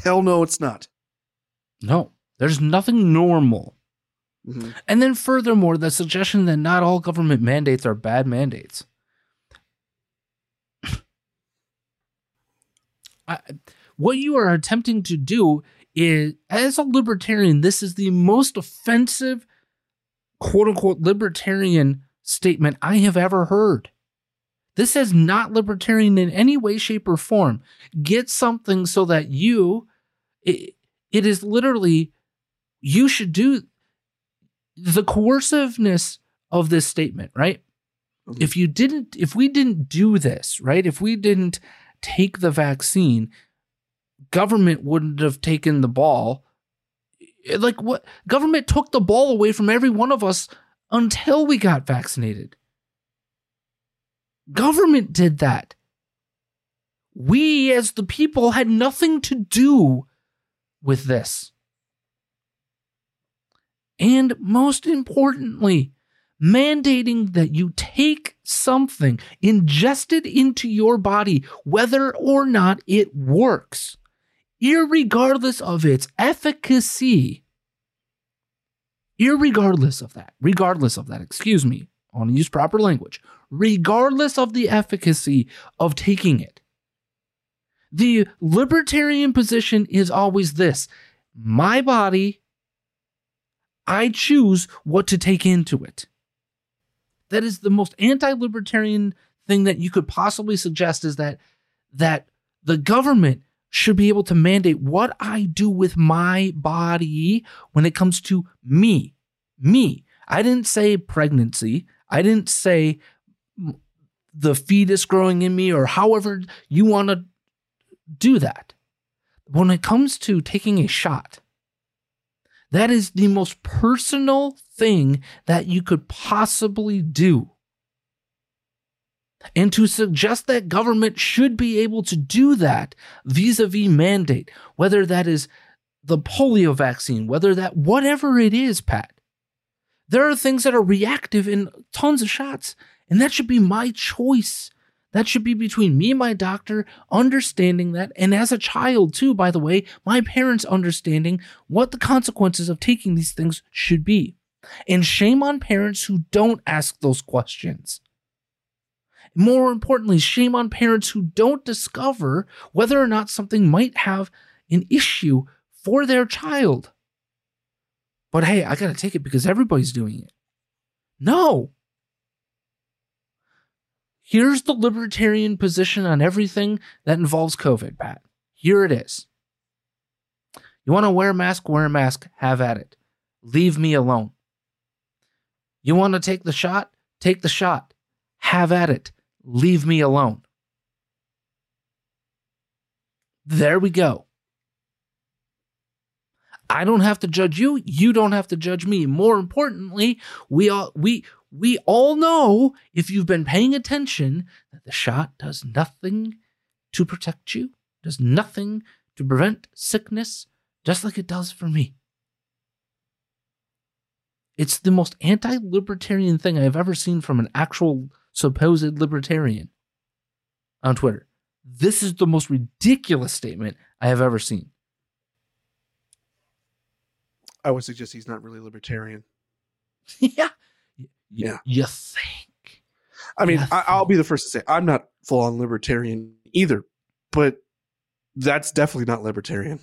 hell no, it's not. No, there's nothing normal. Mhm. And then, furthermore, the suggestion that not all government mandates are bad mandates. I, what you are attempting to do is, as a libertarian, this is the most offensive, quote unquote, libertarian statement I have ever heard. This is not libertarian in any way, shape, or form. Get something so that you, it, it is literally, you should do the coerciveness of this statement, right? Mhm. If you didn't, if we didn't do this, right? If we didn't take the vaccine, government wouldn't have taken the ball. Like what? Government took the ball away from every one of us until we got vaccinated. Government did that. We, as the people, had nothing to do with this. And most importantly, mandating that you take something ingested into your body, whether or not it works, irregardless of its efficacy. Irregardless of that, regardless of that, excuse me, I want to use proper language, regardless of the efficacy of taking it. The libertarian position is always this my body, I choose what to take into it. That is the most anti-libertarian thing that you could possibly suggest is that that the government should be able to mandate what I do with my body when it comes to me. Me. I didn't say pregnancy. I didn't say the fetus growing in me or however you want to do that. When it comes to taking a shot, that is the most personal thing that you could possibly do. And to suggest that government should be able to do that vis a vis mandate, whether that is the polio vaccine, whether that, whatever it is, Pat, there are things that are reactive in tons of shots. And that should be my choice. That should be between me and my doctor understanding that. And as a child, too, by the way, my parents understanding what the consequences of taking these things should be. And shame on parents who don't ask those questions. More importantly, shame on parents who don't discover whether or not something might have an issue for their child. But hey, I gotta take it because everybody's doing it. No. Here's the libertarian position on everything that involves COVID, Pat. Here it is. You want to wear a mask, wear a mask, have at it. Leave me alone. You want to take the shot, take the shot, have at it. Leave me alone. There we go. I don't have to judge you. You don't have to judge me. More importantly, we all we we all know if you've been paying attention that the shot does nothing to protect you, does nothing to prevent sickness, just like it does for me. It's the most anti libertarian thing I have ever seen from an actual supposed libertarian on Twitter. This is the most ridiculous statement I have ever seen. I would suggest he's not really libertarian. yeah. Yeah. You think. I mean, Yeah. I, I'll be the first to say I'm not full on libertarian either, but that's definitely not libertarian.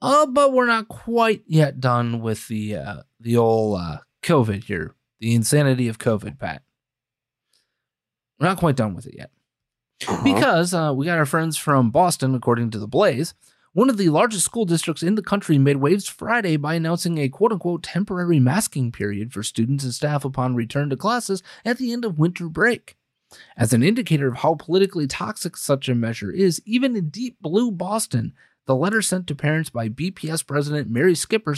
Uh, but we're not quite yet done with the uh, the old uh, COVID here, the insanity of COVID, Pat. We're not quite done with it yet Uh-huh. because uh, we got our friends from Boston, according to the Blaze. One of the largest school districts in the country made waves Friday by announcing a quote unquote temporary masking period for students and staff upon return to classes at the end of winter break. As an indicator of how politically toxic such a measure is, even in deep blue Boston, the letter sent to parents by BPS President Mary Skipper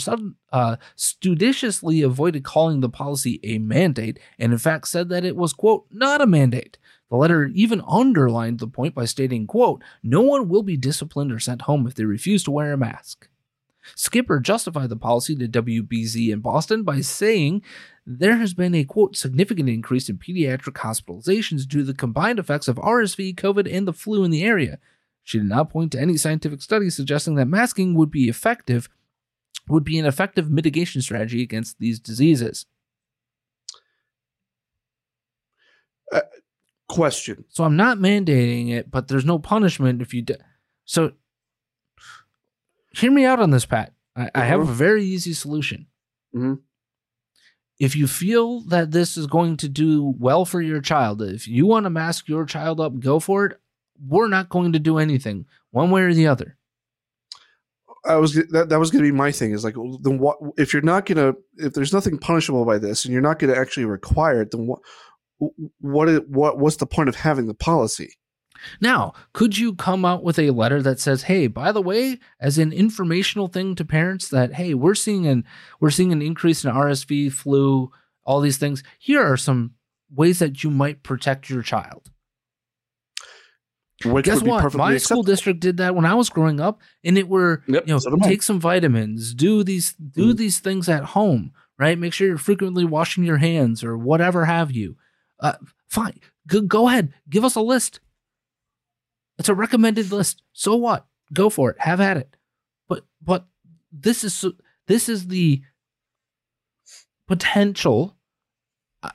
uh, studiously avoided calling the policy a mandate and in fact said that it was, quote, not a mandate. The letter even underlined the point by stating, quote, no one will be disciplined or sent home if they refuse to wear a mask. Skipper justified the policy to WBZ in Boston by saying there has been a quote significant increase in pediatric hospitalizations due to the combined effects of RSV, COVID, and the flu in the area. She did not point to any scientific studies suggesting that masking would be effective would be an effective mitigation strategy against these diseases. Uh, Question. So I'm not mandating it, but there's no punishment if you do. So hear me out on this, Pat. I, I have a very easy solution. Mhm. If you feel that this is going to do well for your child, if you want to mask your child up, go for it. We're not going to do anything one way or the other. I was that, that was going to be my thing is like then what if you're not going to if there's nothing punishable by this and you're not going to actually require it then what what is, what what's the point of having the policy? Now, could you come out with a letter that says, "Hey, by the way, as an informational thing to parents that hey, we're seeing an we're seeing an increase in RSV, flu, all these things. Here are some ways that you might protect your child." Which Guess what? My school district did that when I was growing up, and it were Yep, you know so take some vitamins, do these do Mhm. these things at home, right? Make sure you're frequently washing your hands or whatever have you. Uh, fine, go, go ahead, give us a list. It's a recommended list. So what? Go for it. Have at it. But but this is this is the potential. uh,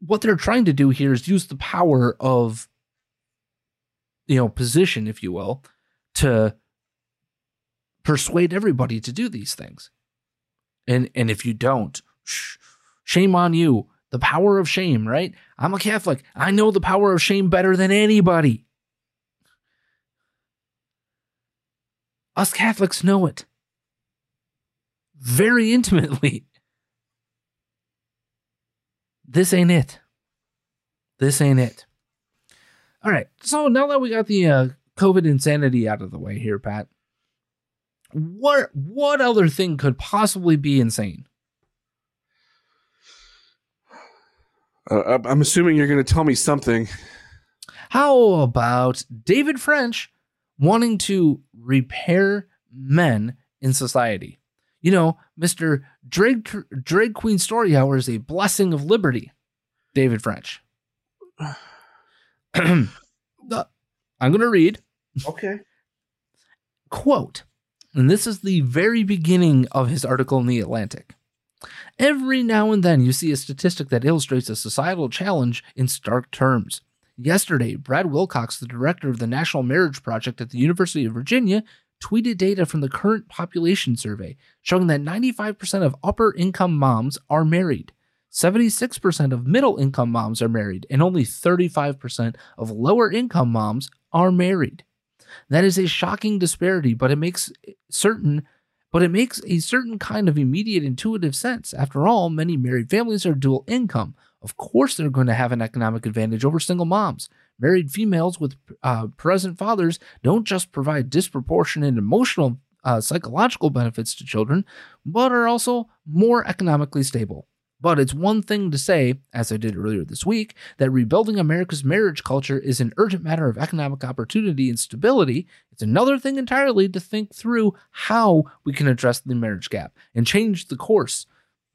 What they're trying to do here is use the power of you know position if you will to persuade everybody to do these things and and if you don't sh- shame on you the power of shame right? I'm a catholic. I know the power of shame better than anybody. Us catholics know it. Very intimately. This ain't it. This ain't it. All right. So now that we got the uh, COVID insanity out of the way here, Pat, what what other thing could possibly be insane? Uh, I'm- assuming you're going to tell me something. How about David French wanting to repair men in society? You know, Mr. Drag, Drag Queen Story Hour is a blessing of liberty. David French. [SIGHS] I'm going to read. Okay. quote, and this is the very beginning of his article in The Atlantic. Every now and then you see a statistic that illustrates a societal challenge in stark terms. Yesterday, Brad Wilcox, the director of the National Marriage Project at the University of Virginia, tweeted data from the current population survey showing that 95% of upper income moms are married. 76% of middle income moms are married, and only 35% of lower income moms are married. That is a shocking disparity, but it makes certain but it makes a certain kind of immediate intuitive sense. After all, many married families are dual income. Of course, they're going to have an economic advantage over single moms. Married females with uh, present fathers don't just provide disproportionate emotional, uh, psychological benefits to children, but are also more economically stable. But it's one thing to say, as I did earlier this week, that rebuilding America's marriage culture is an urgent matter of economic opportunity and stability. It's another thing entirely to think through how we can address the marriage gap and change the course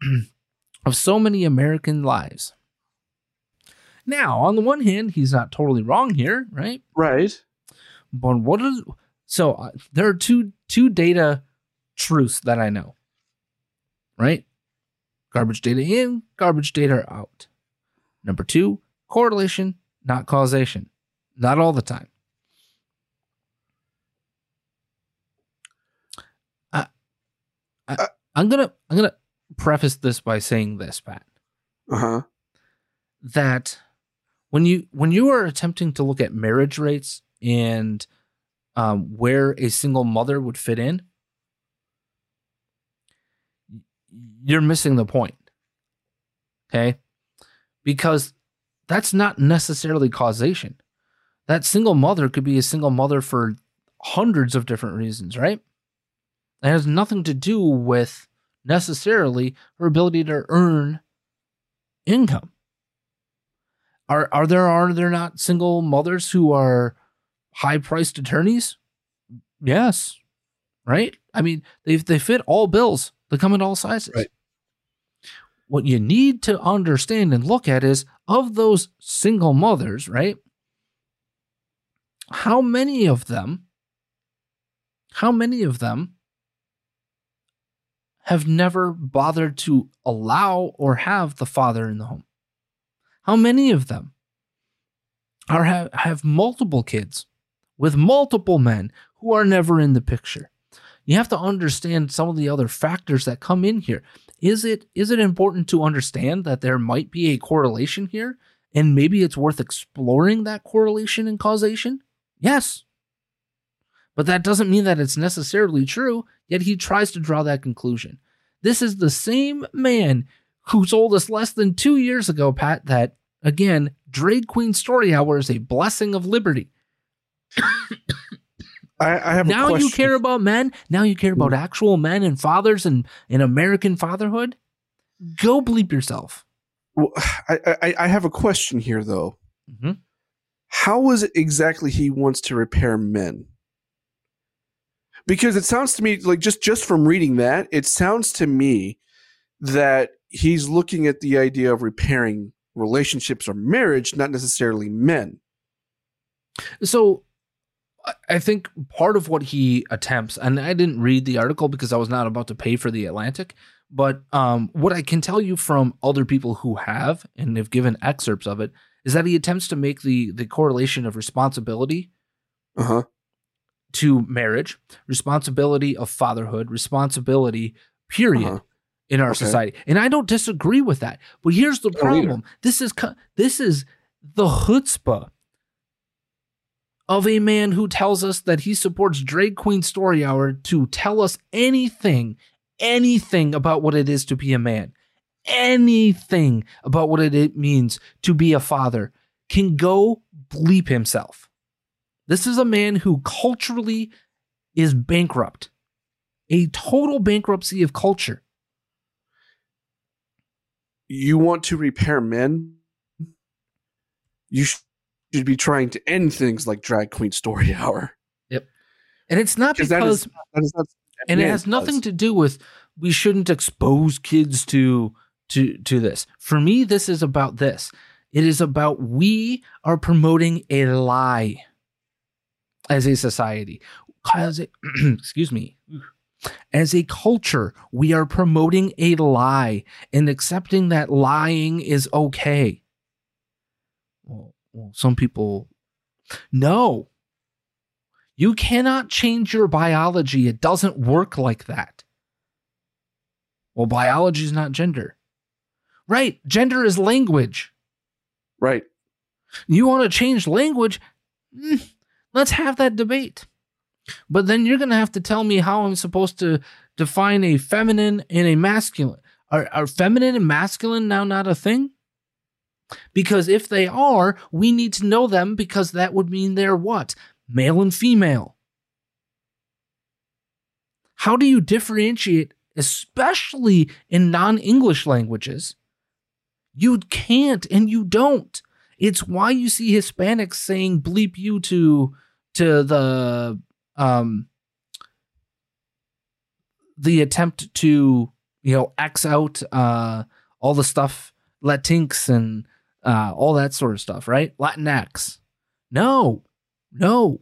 [CLEARS THROAT] of so many American lives. Now, on the one hand, he's not totally wrong here, right? Right. But what is so? Uh, there are two two data truths that I know, right? Garbage data in, garbage data out. Number two, correlation, not causation. Not all the time. I, I, I'm gonna I'm gonna preface this by saying this, Pat. Uh huh. That when you when you are attempting to look at marriage rates and um, where a single mother would fit in, you're missing the point. Okay? Because that's not necessarily causation. That single mother could be a single mother for hundreds of different reasons, right? It has nothing to do with necessarily her ability to earn income. Are are there are there not single mothers who are high priced attorneys? Yes. Right? I mean, they they fit all bills. They come in all sizes. Right. What you need to understand and look at is of those single mothers, right? How many of them how many of them have never bothered to allow or have the father in the home? How many of them are have, have multiple kids with multiple men who are never in the picture? You have to understand some of the other factors that come in here. Is it is it important to understand that there might be a correlation here and maybe it's worth exploring that correlation and causation? Yes. But that doesn't mean that it's necessarily true, yet he tries to draw that conclusion. This is the same man who told us less than two years ago, Pat, that again, Drag Queen Story Hour is a blessing of liberty. I, I have a now you care about men. Now you care about actual men and fathers and, and American fatherhood. Go bleep yourself. Well, [SIGHS] I, I I have a question here though. Mhm. How is it exactly he wants to repair men? Because it sounds to me like just just from reading that, it sounds to me that he's looking at the idea of repairing relationships or marriage, not necessarily men. So I- think part of what he attempts, and I didn't read the article because I was not about to pay for the Atlantic, but um, what I can tell you from other people who have and have given excerpts of it is that he attempts to make the the correlation of responsibility Uh huh. to marriage, responsibility of fatherhood, responsibility, period, Uh-huh. in our Okay. society. And I don't disagree with that. But here's the I don't either. problem: this is this is the chutzpah of a man who tells us that he supports Drag Queen Story Hour to tell us anything, anything about what it is to be a man, anything about what it- means to be a father, can go bleep himself. This is a man who culturally is bankrupt, a total bankruptcy of culture. You want to repair men? You should be trying to end things like Drag Queen Story Hour. Yep. And it's not Because that is that is not and it has nothing to do with we shouldn't expose kids to to to this. For me, this is about this. It is about we are promoting a lie as a society. As a, [CLEARS THROAT] excuse me. As a culture, we are promoting a lie and accepting that lying is okay. Well, well some people no. You cannot change your biology. It doesn't work like that. Well, biology is not gender. Right. Gender is language. Right. You want to change language? Mm, let's have that debate. But then you're going to have to tell me how I'm supposed to define a feminine and a masculine. Are, are feminine and masculine now not a thing? Because if they are, we need to know them because that would mean they're what? Male and female. How do you differentiate, especially in non English languages? You can't and you don't. It's why you see Hispanics saying bleep you to to the um the attempt to you know x out uh all the stuff latinx and uh all that sort of stuff right? Latinx. No no.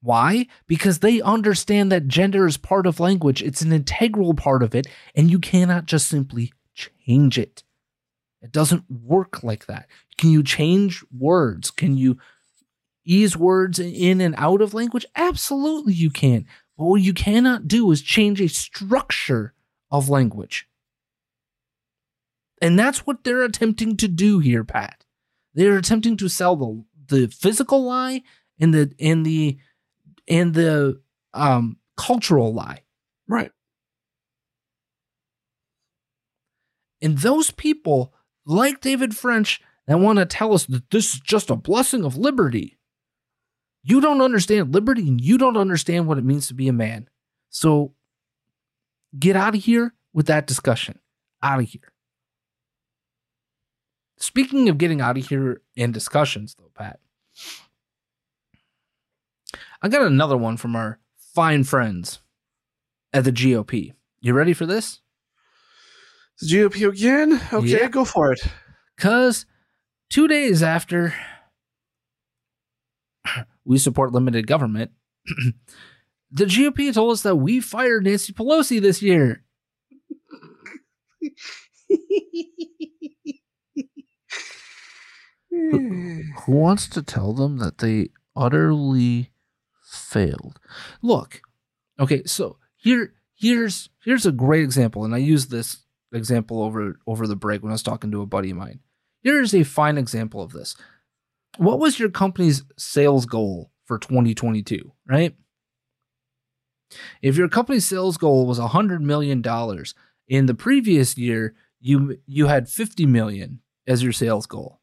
Why? Because they understand that gender is part of language. It's an integral part of it and you cannot just simply change it. It doesn't work like that. Can you change words? Can you ease words in and out of language? Absolutely you can. But what you cannot do is change a structure of language. And that's what they're attempting to do here, Pat. They're attempting to sell the the physical lie and the and the and the um cultural lie. Right. And those people, like David French, that want to tell us that this is just a blessing of liberty. You don't understand liberty and you don't understand what it means to be a man. So get out of here with that discussion. Out of here. Speaking of getting out of here in discussions, though, Pat, I got another one from our fine friends at the GOP. You ready for this? The GOP again? Okay, Yeah. go for it. Because two days after [CLEARS THROAT] we support limited government, [CLEARS THROAT] the GOP told us that we fired Nancy Pelosi this year. [LAUGHS] Who wants to tell them that they utterly failed? Look, okay, so here here's here's a great example, and I used this example over over the break when I was talking to a buddy of mine. Here's a fine example of this. What was your company's sales goal for 2022, right? If your company's sales goal was $100 million, in the previous year you you had 50 million as your sales goal.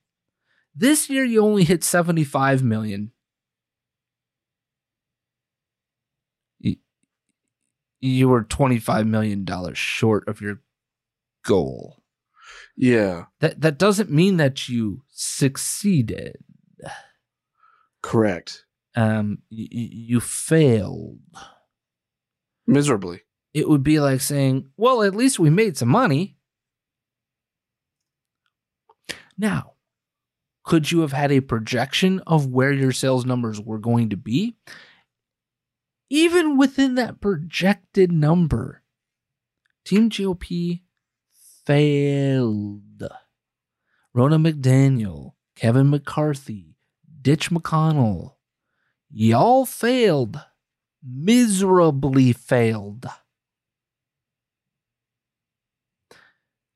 This year you only hit 75 million. You, you were 25 million dollars short of your goal. Yeah, That that doesn't mean that you succeeded. correct. Um, y- y- you failed. Miserably. It would be like saying, "Well, at least we made some money." Now, could you have had a projection of where your sales numbers were going to be? Even within that projected number, Team GOP failed. Ronna McDaniel, Kevin McCarthy, Ditch McConnell, y'all failed. Miserably failed.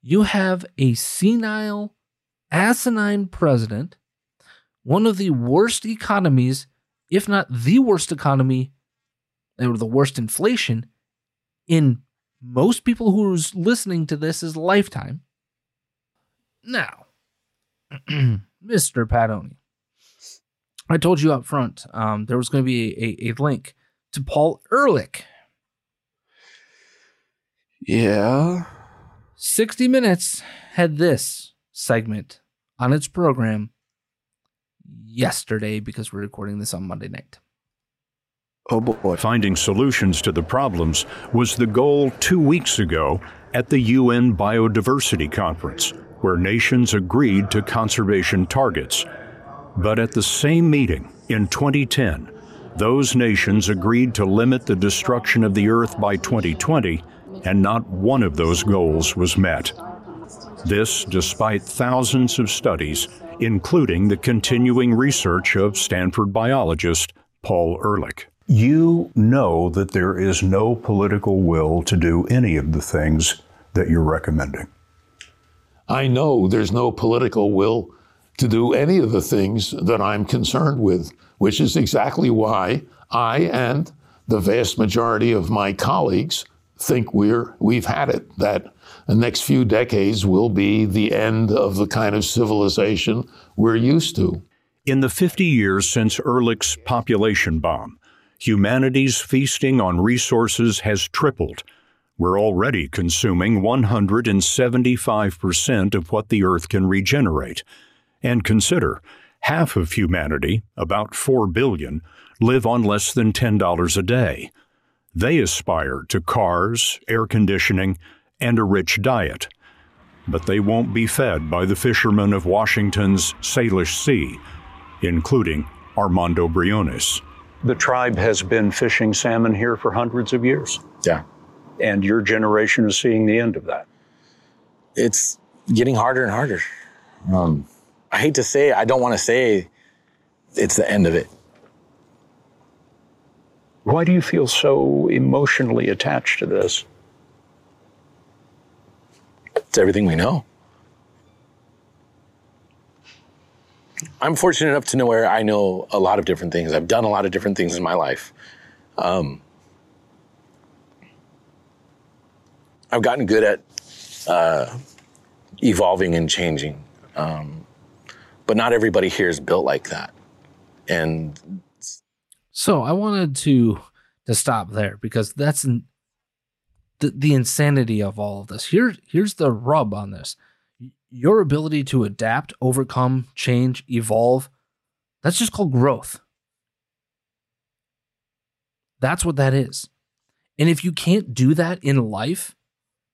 You have a senile, asinine president, one of the worst economies, if not the worst economy, or the worst inflation in most people who's listening to this is lifetime. Now, [CLEARS THROAT] Mr. Padoni, I told you up front um, there was going to be a, a link to Paul Ehrlich. Yeah. 60 Minutes had this segment on its program yesterday because we're recording this on Monday night. Oh boy. Finding solutions to the problems was the goal two weeks ago at the UN Biodiversity Conference, where nations agreed to conservation targets. But at the same meeting in 2010, those nations agreed to limit the destruction of the Earth by 2020, and not one of those goals was met. This despite thousands of studies, including the continuing research of Stanford biologist Paul Ehrlich. You know that there is no political will to do any of the things that you're recommending. I know there's no political will to do any of the things that I'm concerned with, which is exactly why I and the vast majority of my colleagues think we're we've had it. That the next few decades will be the end of the kind of civilization we're used to. In the 50 years since Ehrlich's population bomb, humanity's feasting on resources has tripled. We're already consuming 175% of what the Earth can regenerate. And consider, half of humanity, about 4 billion, live on less than $10 a day. They aspire to cars, air conditioning, and a rich diet. But they won't be fed by the fishermen of Washington's Salish Sea, including Armando Briones. The tribe has been fishing salmon here for hundreds of years. Yeah. And your generation is seeing the end of that. It's getting harder and harder. Um, I hate to say, I don't want to say it's the end of it. Why do you feel so emotionally attached to this? It's everything we know. I'm fortunate enough to know where I know a lot of different things. I've done a lot of different things in my life. Um, I've gotten good at uh, evolving and changing. Um, but not everybody here is built like that. And So I wanted to to stop there because that's an, the the insanity of all of this. Here here's the rub on this. Your ability to adapt, overcome, change, evolve, that's just called growth. That's what that is. And if you can't do that in life,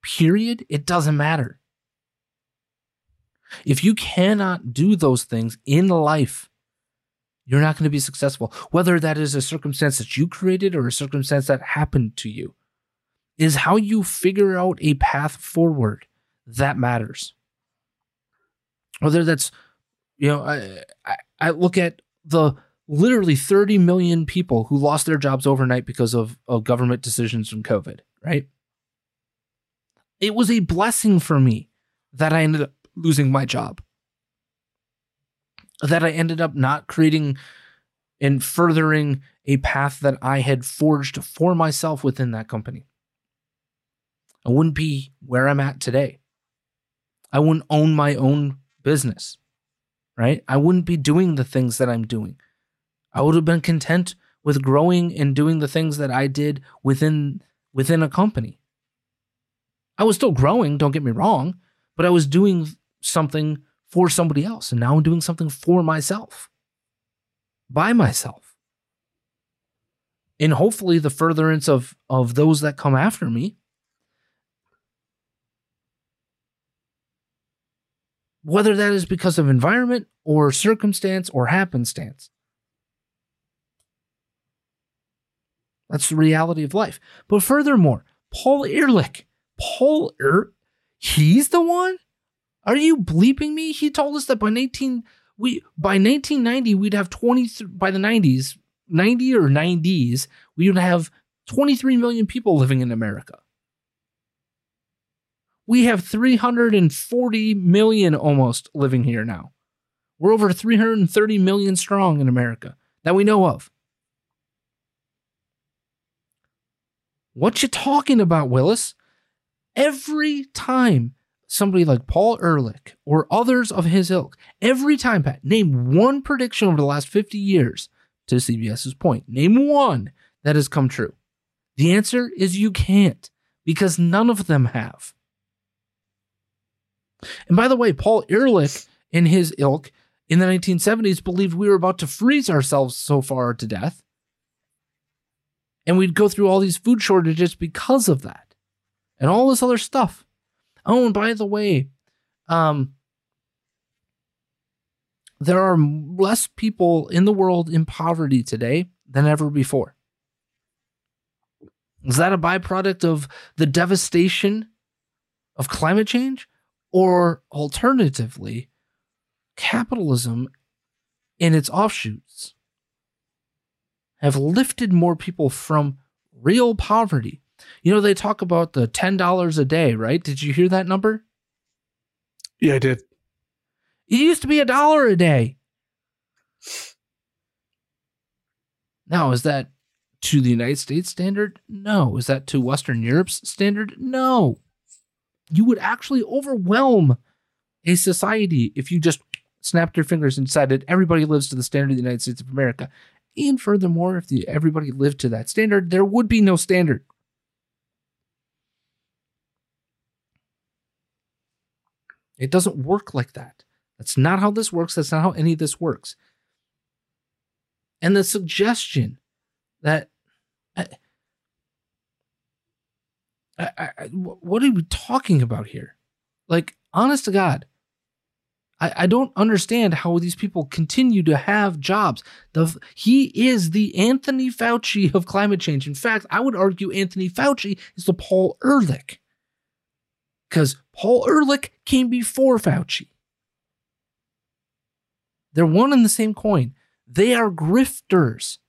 period, it doesn't matter. If you cannot do those things in life, you're not going to be successful. Whether that is a circumstance that you created or a circumstance that happened to you, is how you figure out a path forward that matters. Whether that's, you know, I, I, I look at the literally 30 million people who lost their jobs overnight because of, of government decisions from COVID, right? It was a blessing for me that I ended up losing my job. That I ended up not creating and furthering a path that I had forged for myself within that company. I wouldn't be where I'm at today. I wouldn't own my own business, right? I wouldn't be doing the things that I'm doing. I would have been content with growing and doing the things that I did within within a company. I was still growing, don't get me wrong, but I was doing something for somebody else. And now I'm doing something for myself, by myself. And hopefully, the furtherance of, of those that come after me. Whether that is because of environment or circumstance or happenstance. That's the reality of life. But furthermore, Paul Ehrlich, Paul Er, he's the one are you bleeping me? He told us that by 19 we by 1990 we'd have 20 by the 90s, 90 or 90s, we would have 23 million people living in America. We have 340 million almost living here now. We're over 330 million strong in America that we know of. What you talking about, Willis? Every time somebody like Paul Ehrlich or others of his ilk, every time, Pat, name one prediction over the last 50 years, to CBS's point, name one that has come true. The answer is you can't, because none of them have. And by the way, Paul Ehrlich and his ilk in the 1970s believed we were about to freeze ourselves so far to death. And we'd go through all these food shortages because of that and all this other stuff. Oh, and by the way, um, there are less people in the world in poverty today than ever before. Is that a byproduct of the devastation of climate change? Or alternatively, capitalism and its offshoots have lifted more people from real poverty you know, they talk about the $10 a day, right? Did you hear that number? Yeah, I did. It used to be a dollar a day. Now, is that to the United States standard? No. Is that to Western Europe's standard? No. You would actually overwhelm a society if you just snapped your fingers and decided everybody lives to the standard of the United States of America. And furthermore, if the, everybody lived to that standard, there would be no standard. It doesn't work like that. That's not how this works. That's not how any of this works. And the suggestion that I, I, what are we talking about here? Like, honest to God, I, I don't understand how these people continue to have jobs. The he is the Anthony Fauci of climate change. In fact, I would argue Anthony Fauci is the Paul Ehrlich, because Paul Ehrlich came before Fauci. They're one and the same coin. They are grifters.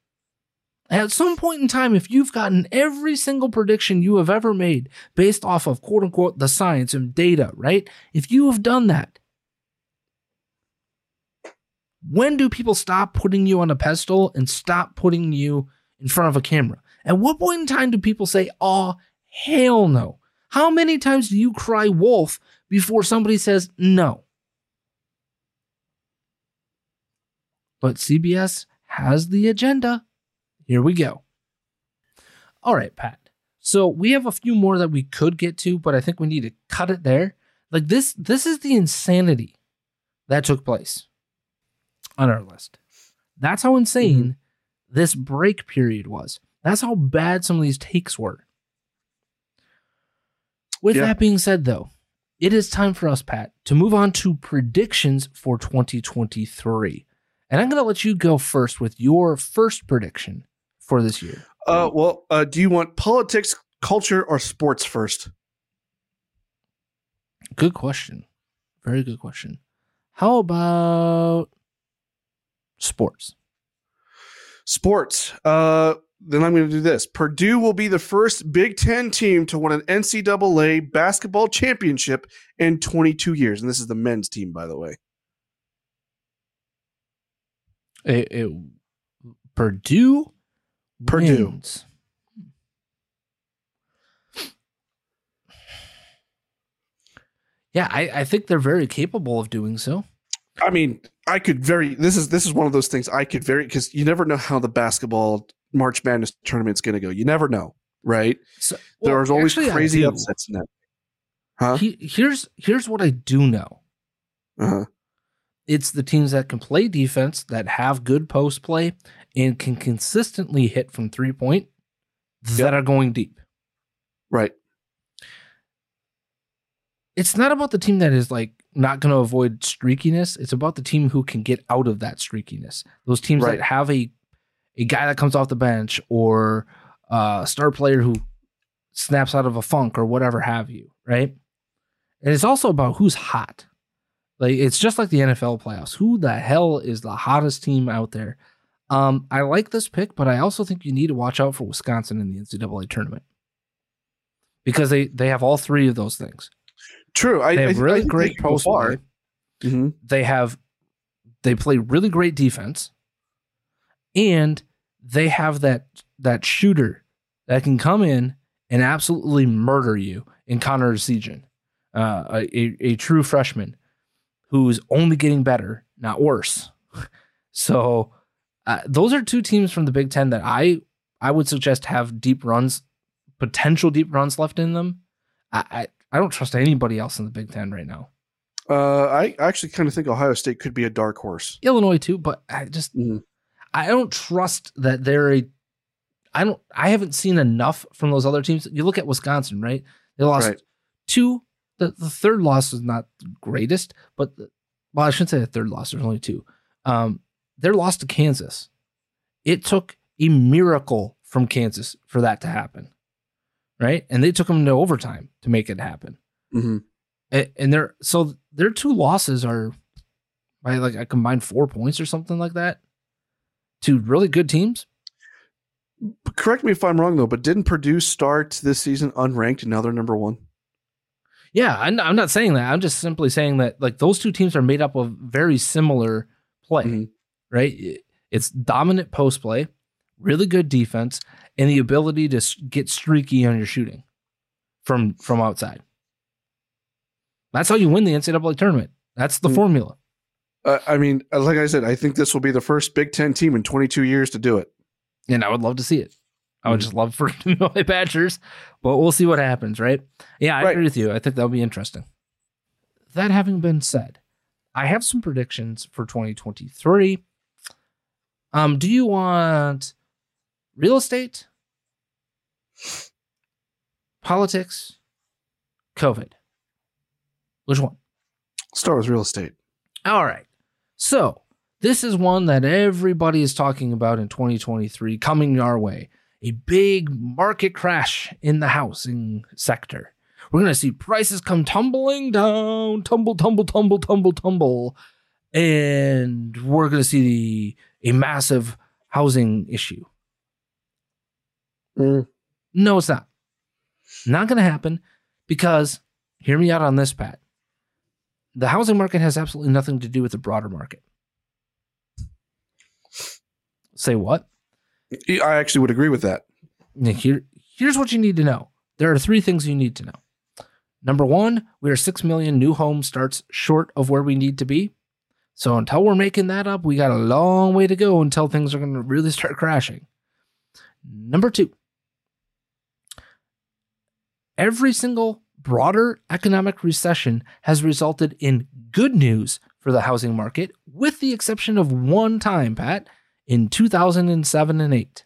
At some point in time, if you've gotten every single prediction you have ever made based off of quote unquote the science and data, right? If you have done that, when do people stop putting you on a pedestal and stop putting you in front of a camera? At what point in time do people say, oh, hell no? How many times do you cry wolf before somebody says no? But CBS has the agenda. Here we go. All right, Pat. So we have a few more that we could get to, but I think we need to cut it there. Like this, this is the insanity that took place on our list. That's how insane mm-hmm. this break period was. That's how bad some of these takes were. With yeah. that being said, though, it is time for us, Pat, to move on to predictions for 2023. And I'm going to let you go first with your first prediction for this year. Uh, well, uh, do you want politics, culture, or sports first? Good question. Very good question. How about sports? Sports. Uh, then I'm going to do this. Purdue will be the first Big Ten team to win an NCAA basketball championship in 22 years. And this is the men's team, by the way. It, it, Purdue, Purdue. Wins. Yeah, I, I think they're very capable of doing so. I mean, I could very. This is this is one of those things I could very because you never know how the basketball March Madness tournament's going to go. You never know, right? So, well, There's always crazy upsets in that. Huh? He, here's here's what I do know. Uh-huh. It's the teams that can play defense, that have good post play, and can consistently hit from three point yep. that are going deep. Right. It's not about the team that is like not going to avoid streakiness. It's about the team who can get out of that streakiness. Those teams right. that have a a guy that comes off the bench or a star player who snaps out of a funk or whatever have you, right? And it's also about who's hot. Like it's just like the NFL playoffs. Who the hell is the hottest team out there? Um, I like this pick, but I also think you need to watch out for Wisconsin in the NCAA tournament because they they have all three of those things. True, I, they have really I great post play. Mm-hmm. They have they play really great defense, and they have that that shooter that can come in and absolutely murder you in Connor Essegian, uh, a, a true freshman who's only getting better, not worse. [LAUGHS] so uh, those are two teams from the Big Ten that I I would suggest have deep runs, potential deep runs left in them. I I, I don't trust anybody else in the Big Ten right now. Uh, I actually kind of think Ohio State could be a dark horse. Illinois too, but I just mm-hmm. I don't trust that they're a. I don't. I haven't seen enough from those other teams. You look at Wisconsin, right? They lost right. two the, the third loss is not the greatest, but the, well, I shouldn't say the third loss. There's only two. Um, their loss to Kansas. It took a miracle from Kansas for that to happen, right? And they took them to overtime to make it happen. Mm-hmm. And, and their so their two losses are by like a combined four points or something like that to really good teams. Correct me if I'm wrong though, but didn't Purdue start this season unranked and now they're number one? Yeah, I'm, I'm not saying that. I'm just simply saying that like those two teams are made up of very similar play, Mhm. right? It's dominant post play, really good defense, and the ability to get streaky on your shooting from from outside. That's how you win the NCAA tournament. That's the Mm. formula. Uh, I mean, uh, like I said, I think this will be the first Big Ten team in 22 years to do it. and I would love to see it. I would Mhm. just love for [LAUGHS] it to be my Badgers, but we'll see what happens, right? Yeah, I Right. agree with you. I think that'll be interesting. That having been said, I have some predictions for 2023. Um, do you want real estate, politics, COVID? Which one? Start with real estate. All right. So, this is one that everybody is talking about in 2023 coming our way. A big market crash in the housing sector. We're going to see prices come tumbling down, tumble, tumble, tumble, tumble, tumble. And we're going to see a massive housing issue. Mm. No, it's not. Not going to happen because, hear me out on this, Pat. The housing market has absolutely nothing to do with the broader market. Say what? I actually would agree with that. Now, Here, here's what you need to know. There are three things you need to know. Number one, we are 6 million new home starts short of where we need to be. So until we're making that up, we got a long way to go until things are going to really start crashing. Number two, every single broader economic recession has resulted in good news for the housing market, with the exception of one time, Pat, in 2007 and 8.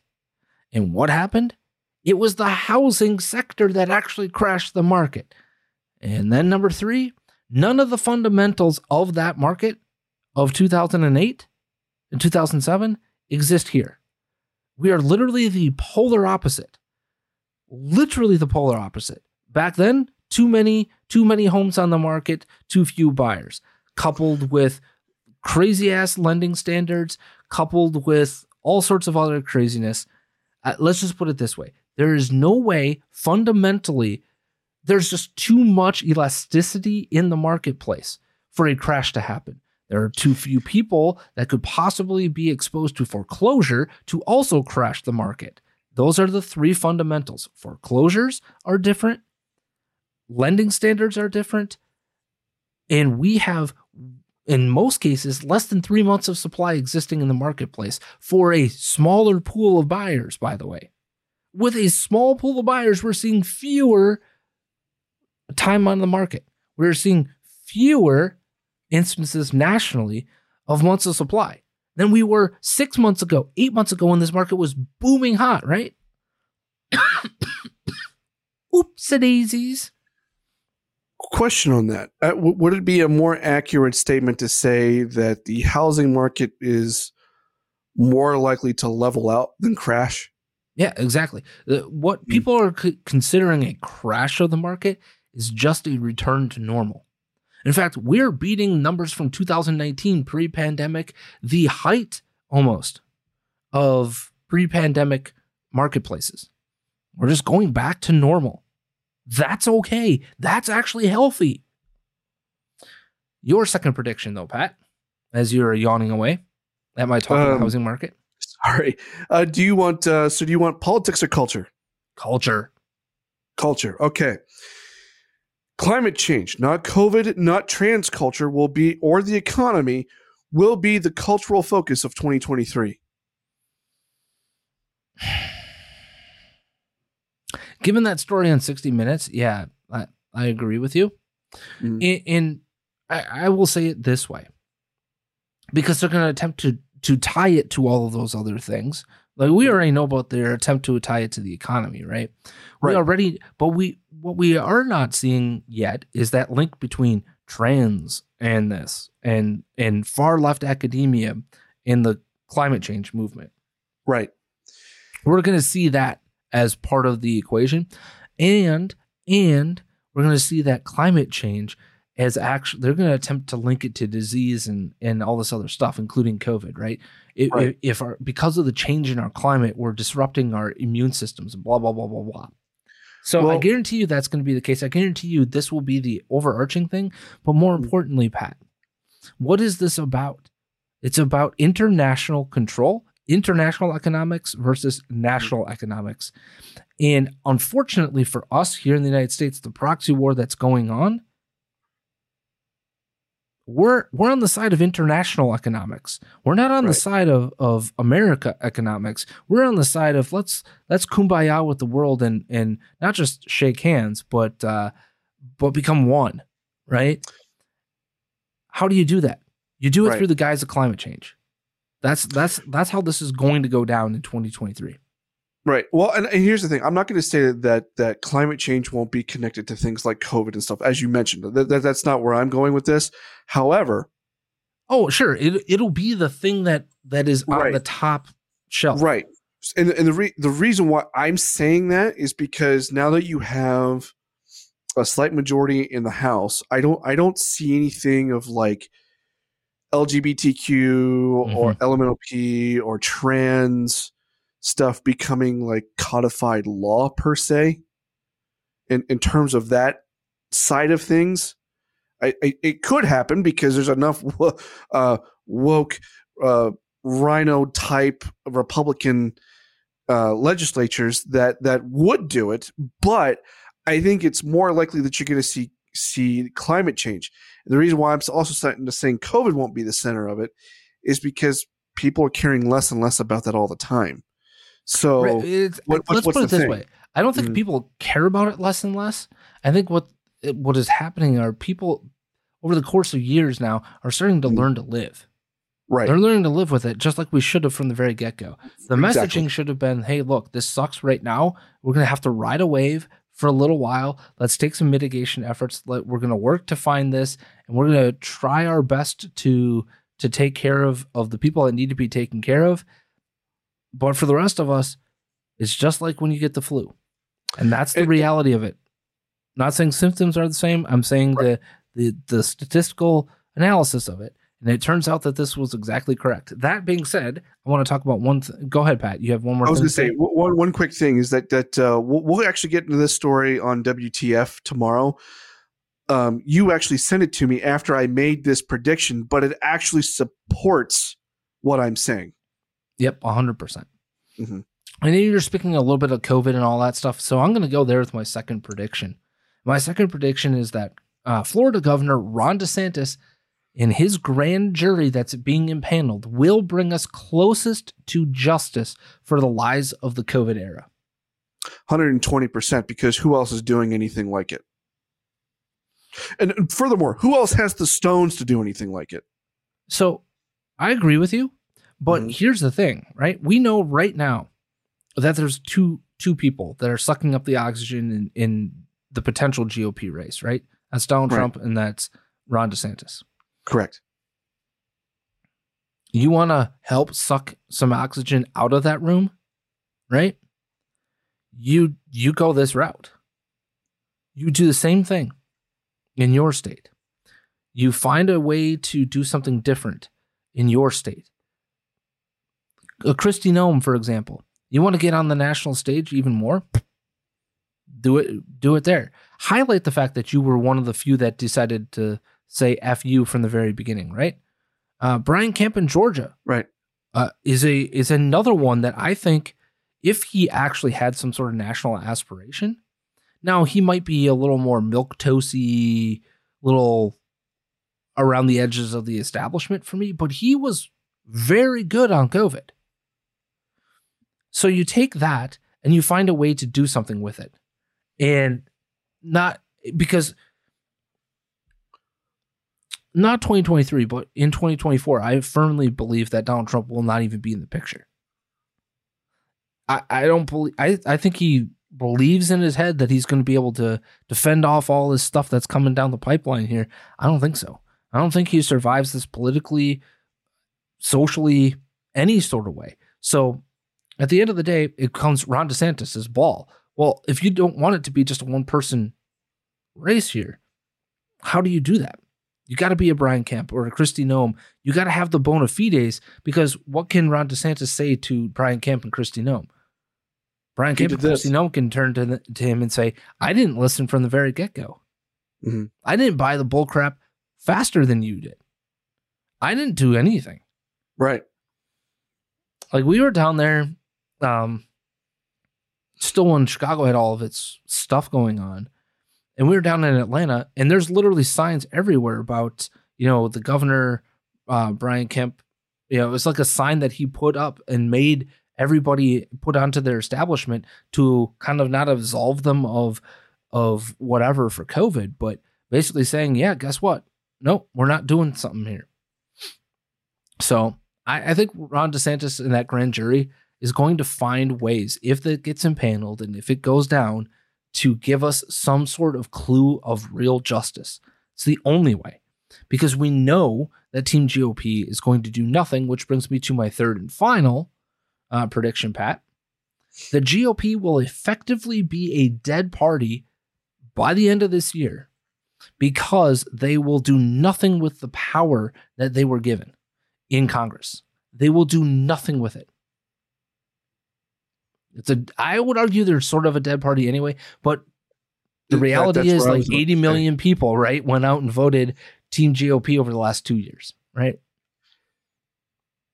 And what happened? It was the housing sector that actually crashed the market. And then number three, none of the fundamentals of that market of 2008 and 2007 exist here. We are literally the polar opposite. Literally the polar opposite. Back then, too many, too many homes on the market, too few buyers, coupled with crazy ass lending standards, coupled with all sorts of other craziness. Uh, let's just put it this way. There is no way fundamentally there's just too much elasticity in the marketplace for a crash to happen. There are too few people that could possibly be exposed to foreclosure to also crash the market. Those are the three fundamentals. Foreclosures are different. Lending standards are different. And we have in most cases, less than three months of supply existing in the marketplace for a smaller pool of buyers, by the way. With a small pool of buyers, we're seeing fewer time on the market. We're seeing fewer instances nationally of months of supply than we were six months ago, eight months ago when this market was booming hot, right? [COUGHS] Oops, daisies. Question on that. Uh, w- would it be a more accurate statement to say that the housing market is more likely to level out than crash? Yeah, exactly. What people are c- considering a crash of the market is just a return to normal. In fact, we're beating numbers from 2019 pre pandemic, the height almost of pre pandemic marketplaces. We're just going back to normal. That's okay. That's actually healthy. Your second prediction, though, Pat, as you're yawning away at my talk about Um, housing market Sorry. Uh, do you want? Uh, so, do you want politics or culture? culture. Culture. Okay. Climate change, not COVID, not trans culture, will be, or the economy, will be the cultural focus of 2023. [SIGHS] [SIGHS] [SIGHS] given that story on 60 minutes yeah i, I agree with you Mhm. in, in I, I will say it this way because they're going to attempt to to tie it to all of those other things like we already know about their attempt to tie it to the economy right we Right. already but we what we are not seeing yet is that link between trans and this and and far left academia and the climate change movement Right. we're going to see that as part of the equation and and we're going to see that climate change as actually they're going to attempt to link it to disease and and all this other stuff including covid right if, Right. if our because of the change in our climate we're disrupting our immune systems and blah blah blah blah blah So I guarantee you that's going to be the case. I guarantee you this will be the overarching thing. But more Mm. importantly, Pat, what is this about? It's about international control, international economics versus national economics. And unfortunately for us here in the United States, the proxy war that's going on, we're we're on the side of international economics. We're not on the side of, of America economics. We're on the side of let's let's kumbaya with the world and and not just shake hands, but uh, but become one, right? How do you do that? You do it Right. through the guise of climate change. That's that's that's how this is going to go down in 2023. Right. Well, and, and here's the thing: I'm not going to say that that climate change won't be connected to things like COVID and stuff, as you mentioned. That, that, that's not where I'm going with this. However, Oh, sure. It it'll be the thing that that is on Right. the top shelf. right, and and the re- the reason why I'm saying that is because now that you have a slight majority in the House, I don't I don't see anything of like LGBTQ or LMNOP or trans stuff becoming like codified law per se. In in terms of that side of things, I, I it could happen because there's enough uh, woke uh, RINO type Republican uh, legislatures that that would do it, but I think it's more likely that you're going to see see climate change. The reason why I'm also starting to saying COVID won't be the center of it is because people are caring less and less about that all the time. So Right, what- let's put it this thing? way: I don't think Mhm. people care about it less and less. I think what what is happening are people over the course of years now are starting to learn to live. Right, They're learning to live with it, just like we should have from the very get go. The messaging should have been, "Hey, look, this sucks right now. We're gonna have to ride a wave for a little while. Let's take some mitigation efforts. Let, we're gonna work to find this, and we're gonna try our best to to take care of of the people that need to be taken care of. But for the rest of us, it's just like when you get the flu, and that's the And- reality of it. Not saying symptoms are the same. I'm saying the the the statistical analysis of it. And it turns out that this was exactly correct. That being said, I want to talk about one. Th- Go ahead, Pat. You have one more. I was going to say one one quick thing is that that uh, we'll, we'll actually get into this story on WTF tomorrow. Um, you actually sent it to me after I made this prediction, but it actually supports what I'm saying. Yep, 100%. percent Mhm. I know you're speaking a little bit of COVID and all that stuff. So I'm going to go there with my second prediction. My second prediction is that uh, Florida Governor Ron DeSantis and his grand jury that's being impaneled will bring us closest to justice for the lies of the COVID era. 120% because who else is doing anything like it? And, furthermore, who else has the stones to do anything like it? So I agree with you, but Mhm. here's the thing, right? We know right now that there's two two people that are sucking up the oxygen in, in the potential GOP race, right? That's Donald Right. Trump and that's Ron DeSantis. Correct. You want to help suck some oxygen out of that room, right? You you go this route. You do the same thing in your state. You find a way to do something different in your state. A Kristi Noem, for example. You want to get on the national stage even more? Do it do it there. Highlight the fact that you were one of the few that decided to say F you from the very beginning, right? Uh, Brian Kemp in Georgia Right. uh, is a is another one that I think if he actually had some sort of national aspiration, now he might be a little more milk toasty, little around the edges of the establishment for me, but he was very good on COVID. So you take that and you find a way to do something with it, and not because not 2023, but in 2024, I firmly believe that Donald Trump will not even be in the picture. I, I don't believe I, I think he believes in his head that he's going to be able to defend off all this stuff that's coming down the pipeline here. I don't think so. I don't think he survives this politically, socially, any sort of way. So at the end of the day, it comes Ron DeSantis' ball. Well, if you don't want it to be just a one person race here, how do you do that? You got to be a Brian Kemp or a Kristi Noem. You got to have the bona fides because what can Ron DeSantis say to Brian Kemp and Kristi Noem? Brian Kemp, of this. you know, can turn to, the, to him and say, "I didn't listen from the very get go. Mhm. I didn't buy the bull crap faster than you did. I didn't do anything. Right. Like we were down there, um, still when Chicago had all of its stuff going on, and we were down in Atlanta, and there's literally signs everywhere about you know the governor, uh, Brian Kemp. You know, it was like a sign that he put up and made everybody put onto their establishment to kind of not absolve them of of whatever for COVID, but basically saying, yeah, guess what? No, we're not doing something here. So I, I think Ron DeSantis and that grand jury is going to find ways, if it gets impaneled and if it goes down, to give us some sort of clue of real justice. It's the only way. Because we know that Team GOP is going to do nothing, which brings me to my third and final uh, prediction, Pat. The GOP will effectively be a dead party by the end of this year because they will do nothing with the power that they were given in Congress. They will do nothing with it. It's a I would argue they're sort of a dead party anyway, but the reality that's is like was about 80 to say. million people, right, went out and voted Team GOP over the last 2 years, right?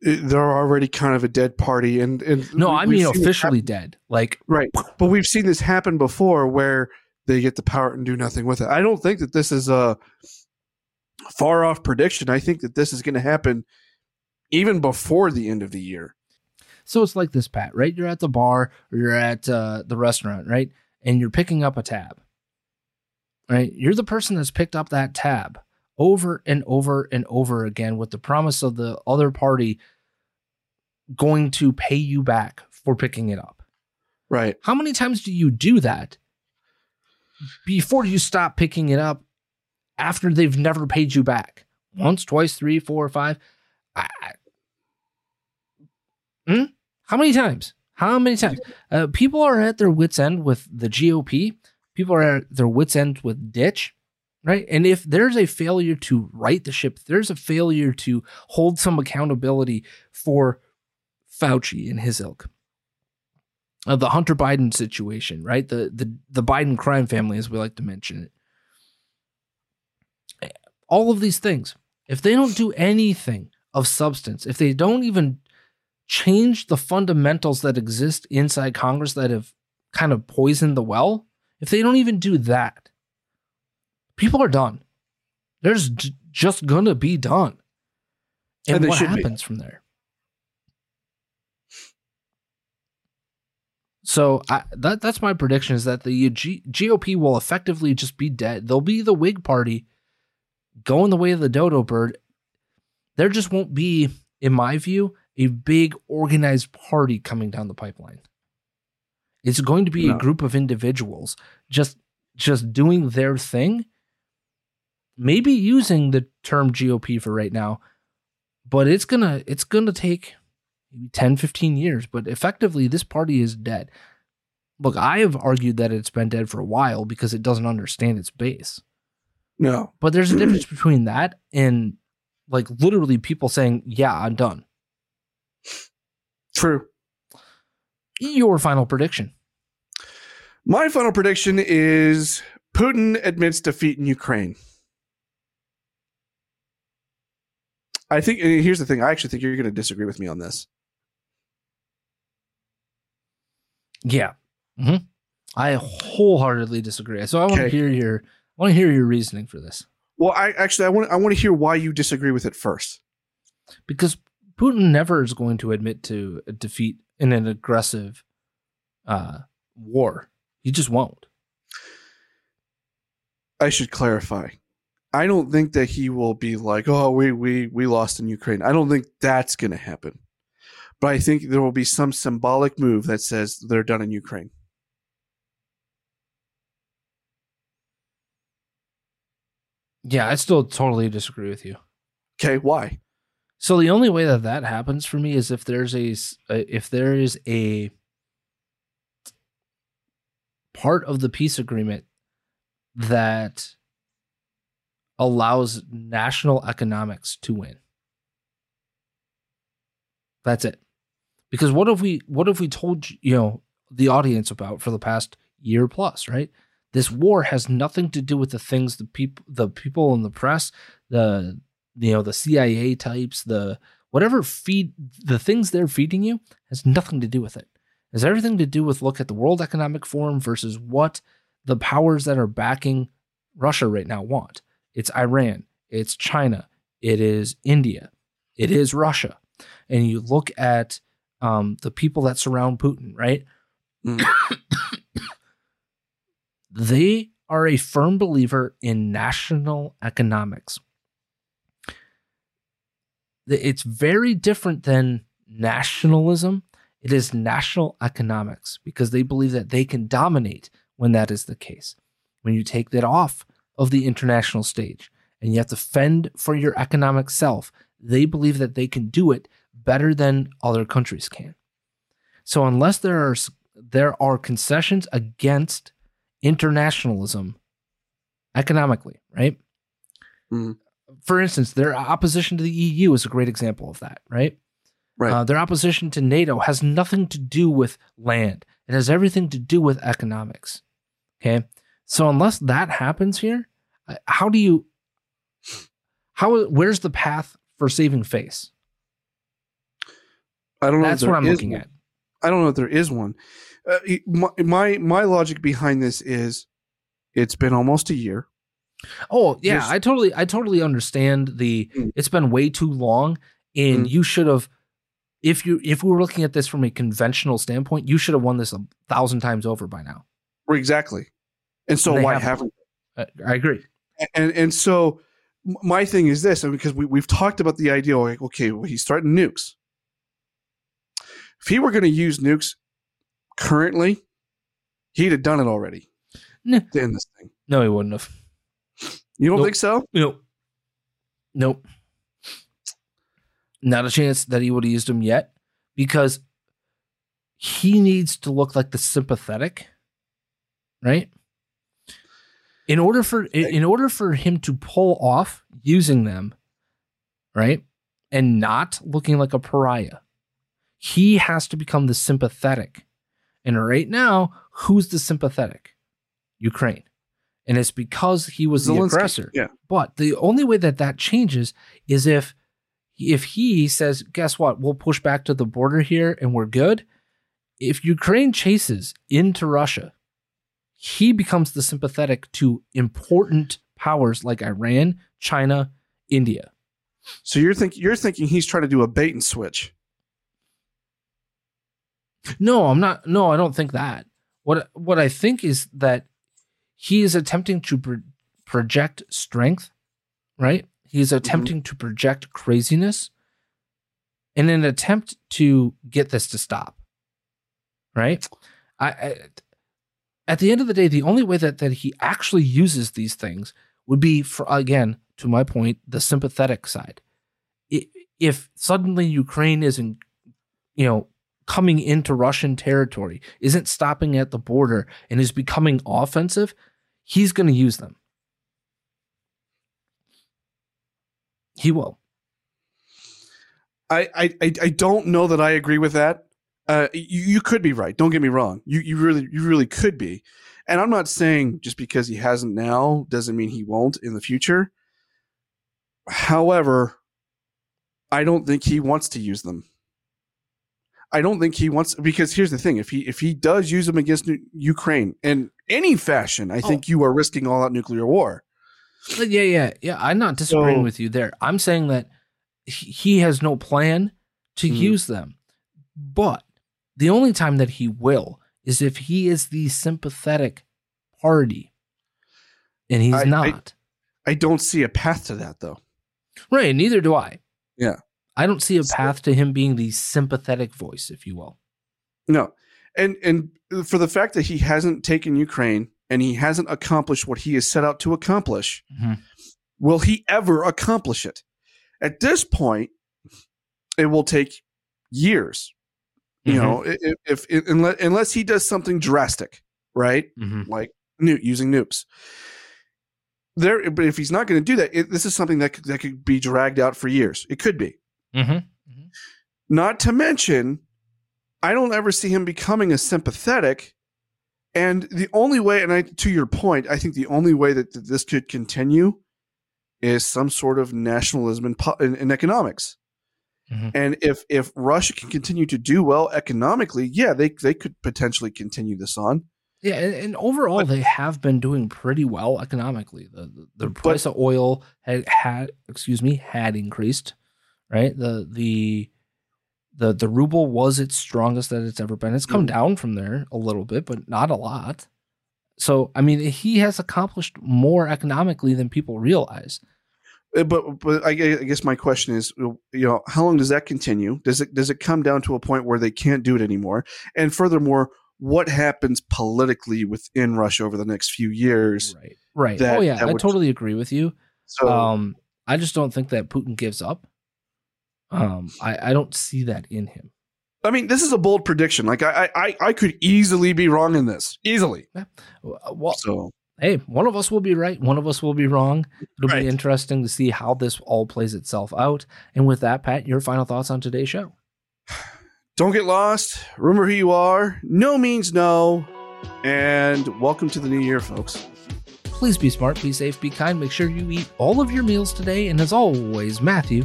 They're already kind of a dead party, and and No, I mean officially dead. Like right. But we've seen this happen before, where they get the power and do nothing with it. I don't think that this is a far off prediction. I think that this is going to happen even before the end of the year. So it's like this, Pat, right? You're at the bar or you're at uh, the restaurant, right? And you're picking up a tab, right? You're the person that's picked up that tab over and over and over again with the promise of the other party going to pay you back for picking it up. Right. How many times do you do that before you stop picking it up after they've never paid you back? Once, twice, three, four, five. I, I- Hmm? How many times? How many times? Uh, people are at their wits' end with the GOP. People are at their wits' end with Ditch, right? And if there's a failure to right the ship, there's a failure to hold some accountability for Fauci and his ilk, uh, the Hunter Biden situation, right? The the the Biden crime family, as we like to mention it. All of these things, if they don't do anything of substance, if they don't even change the fundamentals that exist inside Congress that have kind of poisoned the well, if they don't even do that, people are done. There's j- just gonna be done. And, And what should be. happens from there? So I, that that's my prediction is that the uh, G- GOP will effectively just be dead. They'll be the Whig Party going the way of the dodo bird. There just won't be, in my view, a big organized party coming down the pipeline. It's going to be a group of individuals just just doing their thing. Maybe using the term GOP for right now, but it's gonna it's gonna take maybe 10, 15 years. But effectively, this party is dead. Look, I have argued that it's been dead for a while because it doesn't understand its base. No. But there's a difference [CLEARS THROAT] between that and like literally people saying, "Yeah, I'm done." True. Your final prediction. My final prediction is Putin admits defeat in Ukraine. I think here's the thing. I actually think you're going to disagree with me on this. Yeah. hmm I wholeheartedly disagree. So I want to Okay. hear your I want to hear your reasoning for this Well, I actually I want I want to hear why you disagree with it first. because Putin never is going to admit to a defeat in an aggressive uh, war. He just won't. I should clarify. I don't think that he will be like, "Oh, we we we lost in Ukraine." I don't think that's going to happen. But I think there will be some symbolic move that says they're done in Ukraine. Yeah, I still totally disagree with you. Okay, why? So the only way that that happens for me is if there's a if there is a part of the peace agreement that allows national economics to win. That's it. Because what if we what if we told you know, the audience about for the past year plus, right? This war has nothing to do with the things the people the people in the press, the you know, the CIA types, the whatever feed the things they're feeding you has nothing to do with it. It has everything to do with look at the World Economic Forum versus what the powers that are backing Russia right now want. It's Iran, it's China, it is India, it is Russia. And you look at um, the people that surround Putin, right? Mm. [COUGHS] they are a firm believer in national economics. It's very different than nationalism. It is national economics because they believe that they can dominate when that is the case. When you take that off of the international stage and you have to fend for your economic self, they believe that they can do it better than other countries can. So unless there are there are concessions against internationalism economically, right? Mm. For instance, their opposition to the EU is a great example of that, right? Right. Uh, their opposition to NATO has nothing to do with land. It has everything to do with economics. Okay. So unless that happens here, uh, how do you how where's the path for saving face? I don't know. That's what I'm looking one. at. I don't know if there is one. Uh, my, my my logic behind this is, it's been almost a year. Oh yeah, There's- I totally I totally understand the Mm. it's been way too long and Mm. you should have if you if we were looking at this from a conventional standpoint, you should have won this a thousand times over by now. Exactly. And so They why haven't. haven't? I, agree. And and so my thing is this, and because we we've talked about the idea, like okay, well he's starting nukes. If he were going to use nukes currently, he'd have done it already. Nah. To end this thing. No, he wouldn't have. You don't Nope. think so? Nope. Nope. Not a chance that he would have used him yet because he needs to look like the sympathetic, right? In order for in in order for him to pull off using them, right? And not looking like a pariah, he has to become the sympathetic. And right now, who's the sympathetic? Ukraine. And it's because he was the Zelensky. aggressor. Yeah. But the only way that that changes is if if he says, "Guess what? We'll push back to the border here and we're good." If Ukraine chases into Russia, he becomes the sympathetic to important powers like Iran, China, India. So you're thinking you're thinking he's trying to do a bait and switch. No, I'm not. No, I don't think that. What what I think is that he is attempting to pro- project strength, right? He's mm-hmm. attempting to project craziness in an attempt to get this to stop. Right? I, I at the end of the day, the only way that that he actually uses these things would be for again, to my point, the sympathetic side. If suddenly Ukraine isn't, you know, coming into Russian territory, isn't stopping at the border, and is becoming offensive, he's going to use them. He will. I, I, I don't know that I agree with that. Uh, you, you could be right. Don't get me wrong. You you really you really could be. And I'm not saying just because he hasn't now doesn't mean he won't in the future. However, I don't think he wants to use them. I don't think he wants because here's the thing: if he if he does use them against Ukraine in any fashion, I think you are risking all out nuclear war. Yeah, yeah, yeah. I'm not disagreeing So- with you there. I'm saying that he has no plan to Mhm. use them. But the only time that he will is if he is the sympathetic party. And he's I- I- not. I don't see a path to that though. right, neither do I. Yeah. I don't see a path to him being the sympathetic voice, if you will. No. And and for the fact that he hasn't taken Ukraine and he hasn't accomplished what he has set out to accomplish, Mhm. will he ever accomplish it? At this point, it will take years. You Mhm. know, if, if unless, unless he does something drastic, right? Mhm. Like nu- using nukes. There, but if he's not going to do that, it, this is something that could, that could be dragged out for years. It could be. Mm-hmm. Not to mention, I don't ever see him becoming a sympathetic. And the only way, and I, to your point, I think the only way that, that this could continue is some sort of nationalism in, in, in economics. Mhm. And if if Russia can continue to do well economically, yeah, they they could potentially continue this on. Yeah, and, and overall, they have been doing pretty well economically. The the, the price of oil had, had excuse me had increased, right? The the the the ruble was its strongest that it's ever been. It's come Mhm. down from there a little bit, but not a lot. So I mean, he has accomplished more economically than people realize. Uh, But but I guess my question is, you know, how long does that continue? Does it does it come down to a point where they can't do it anymore? And furthermore, what happens politically within Russia over the next few years? Right. Right. That- oh yeah, I would- totally agree with you. So um, I just don't think that Putin gives up. Um, I, I don't see that in him. I mean, this is a bold prediction. Like I I I- could easily be wrong in this, easily. Well, So hey, one of us will be right, one of us will be wrong. It'll Right. be interesting to see how this all plays itself out. And with that, Pat, your final thoughts on today's show. [SIGHS] don't get lost. Remember who you are. No means no. And welcome to the new year, folks. Please be smart, be safe, be kind. Make sure you eat all of your meals today. And as always, Matthew,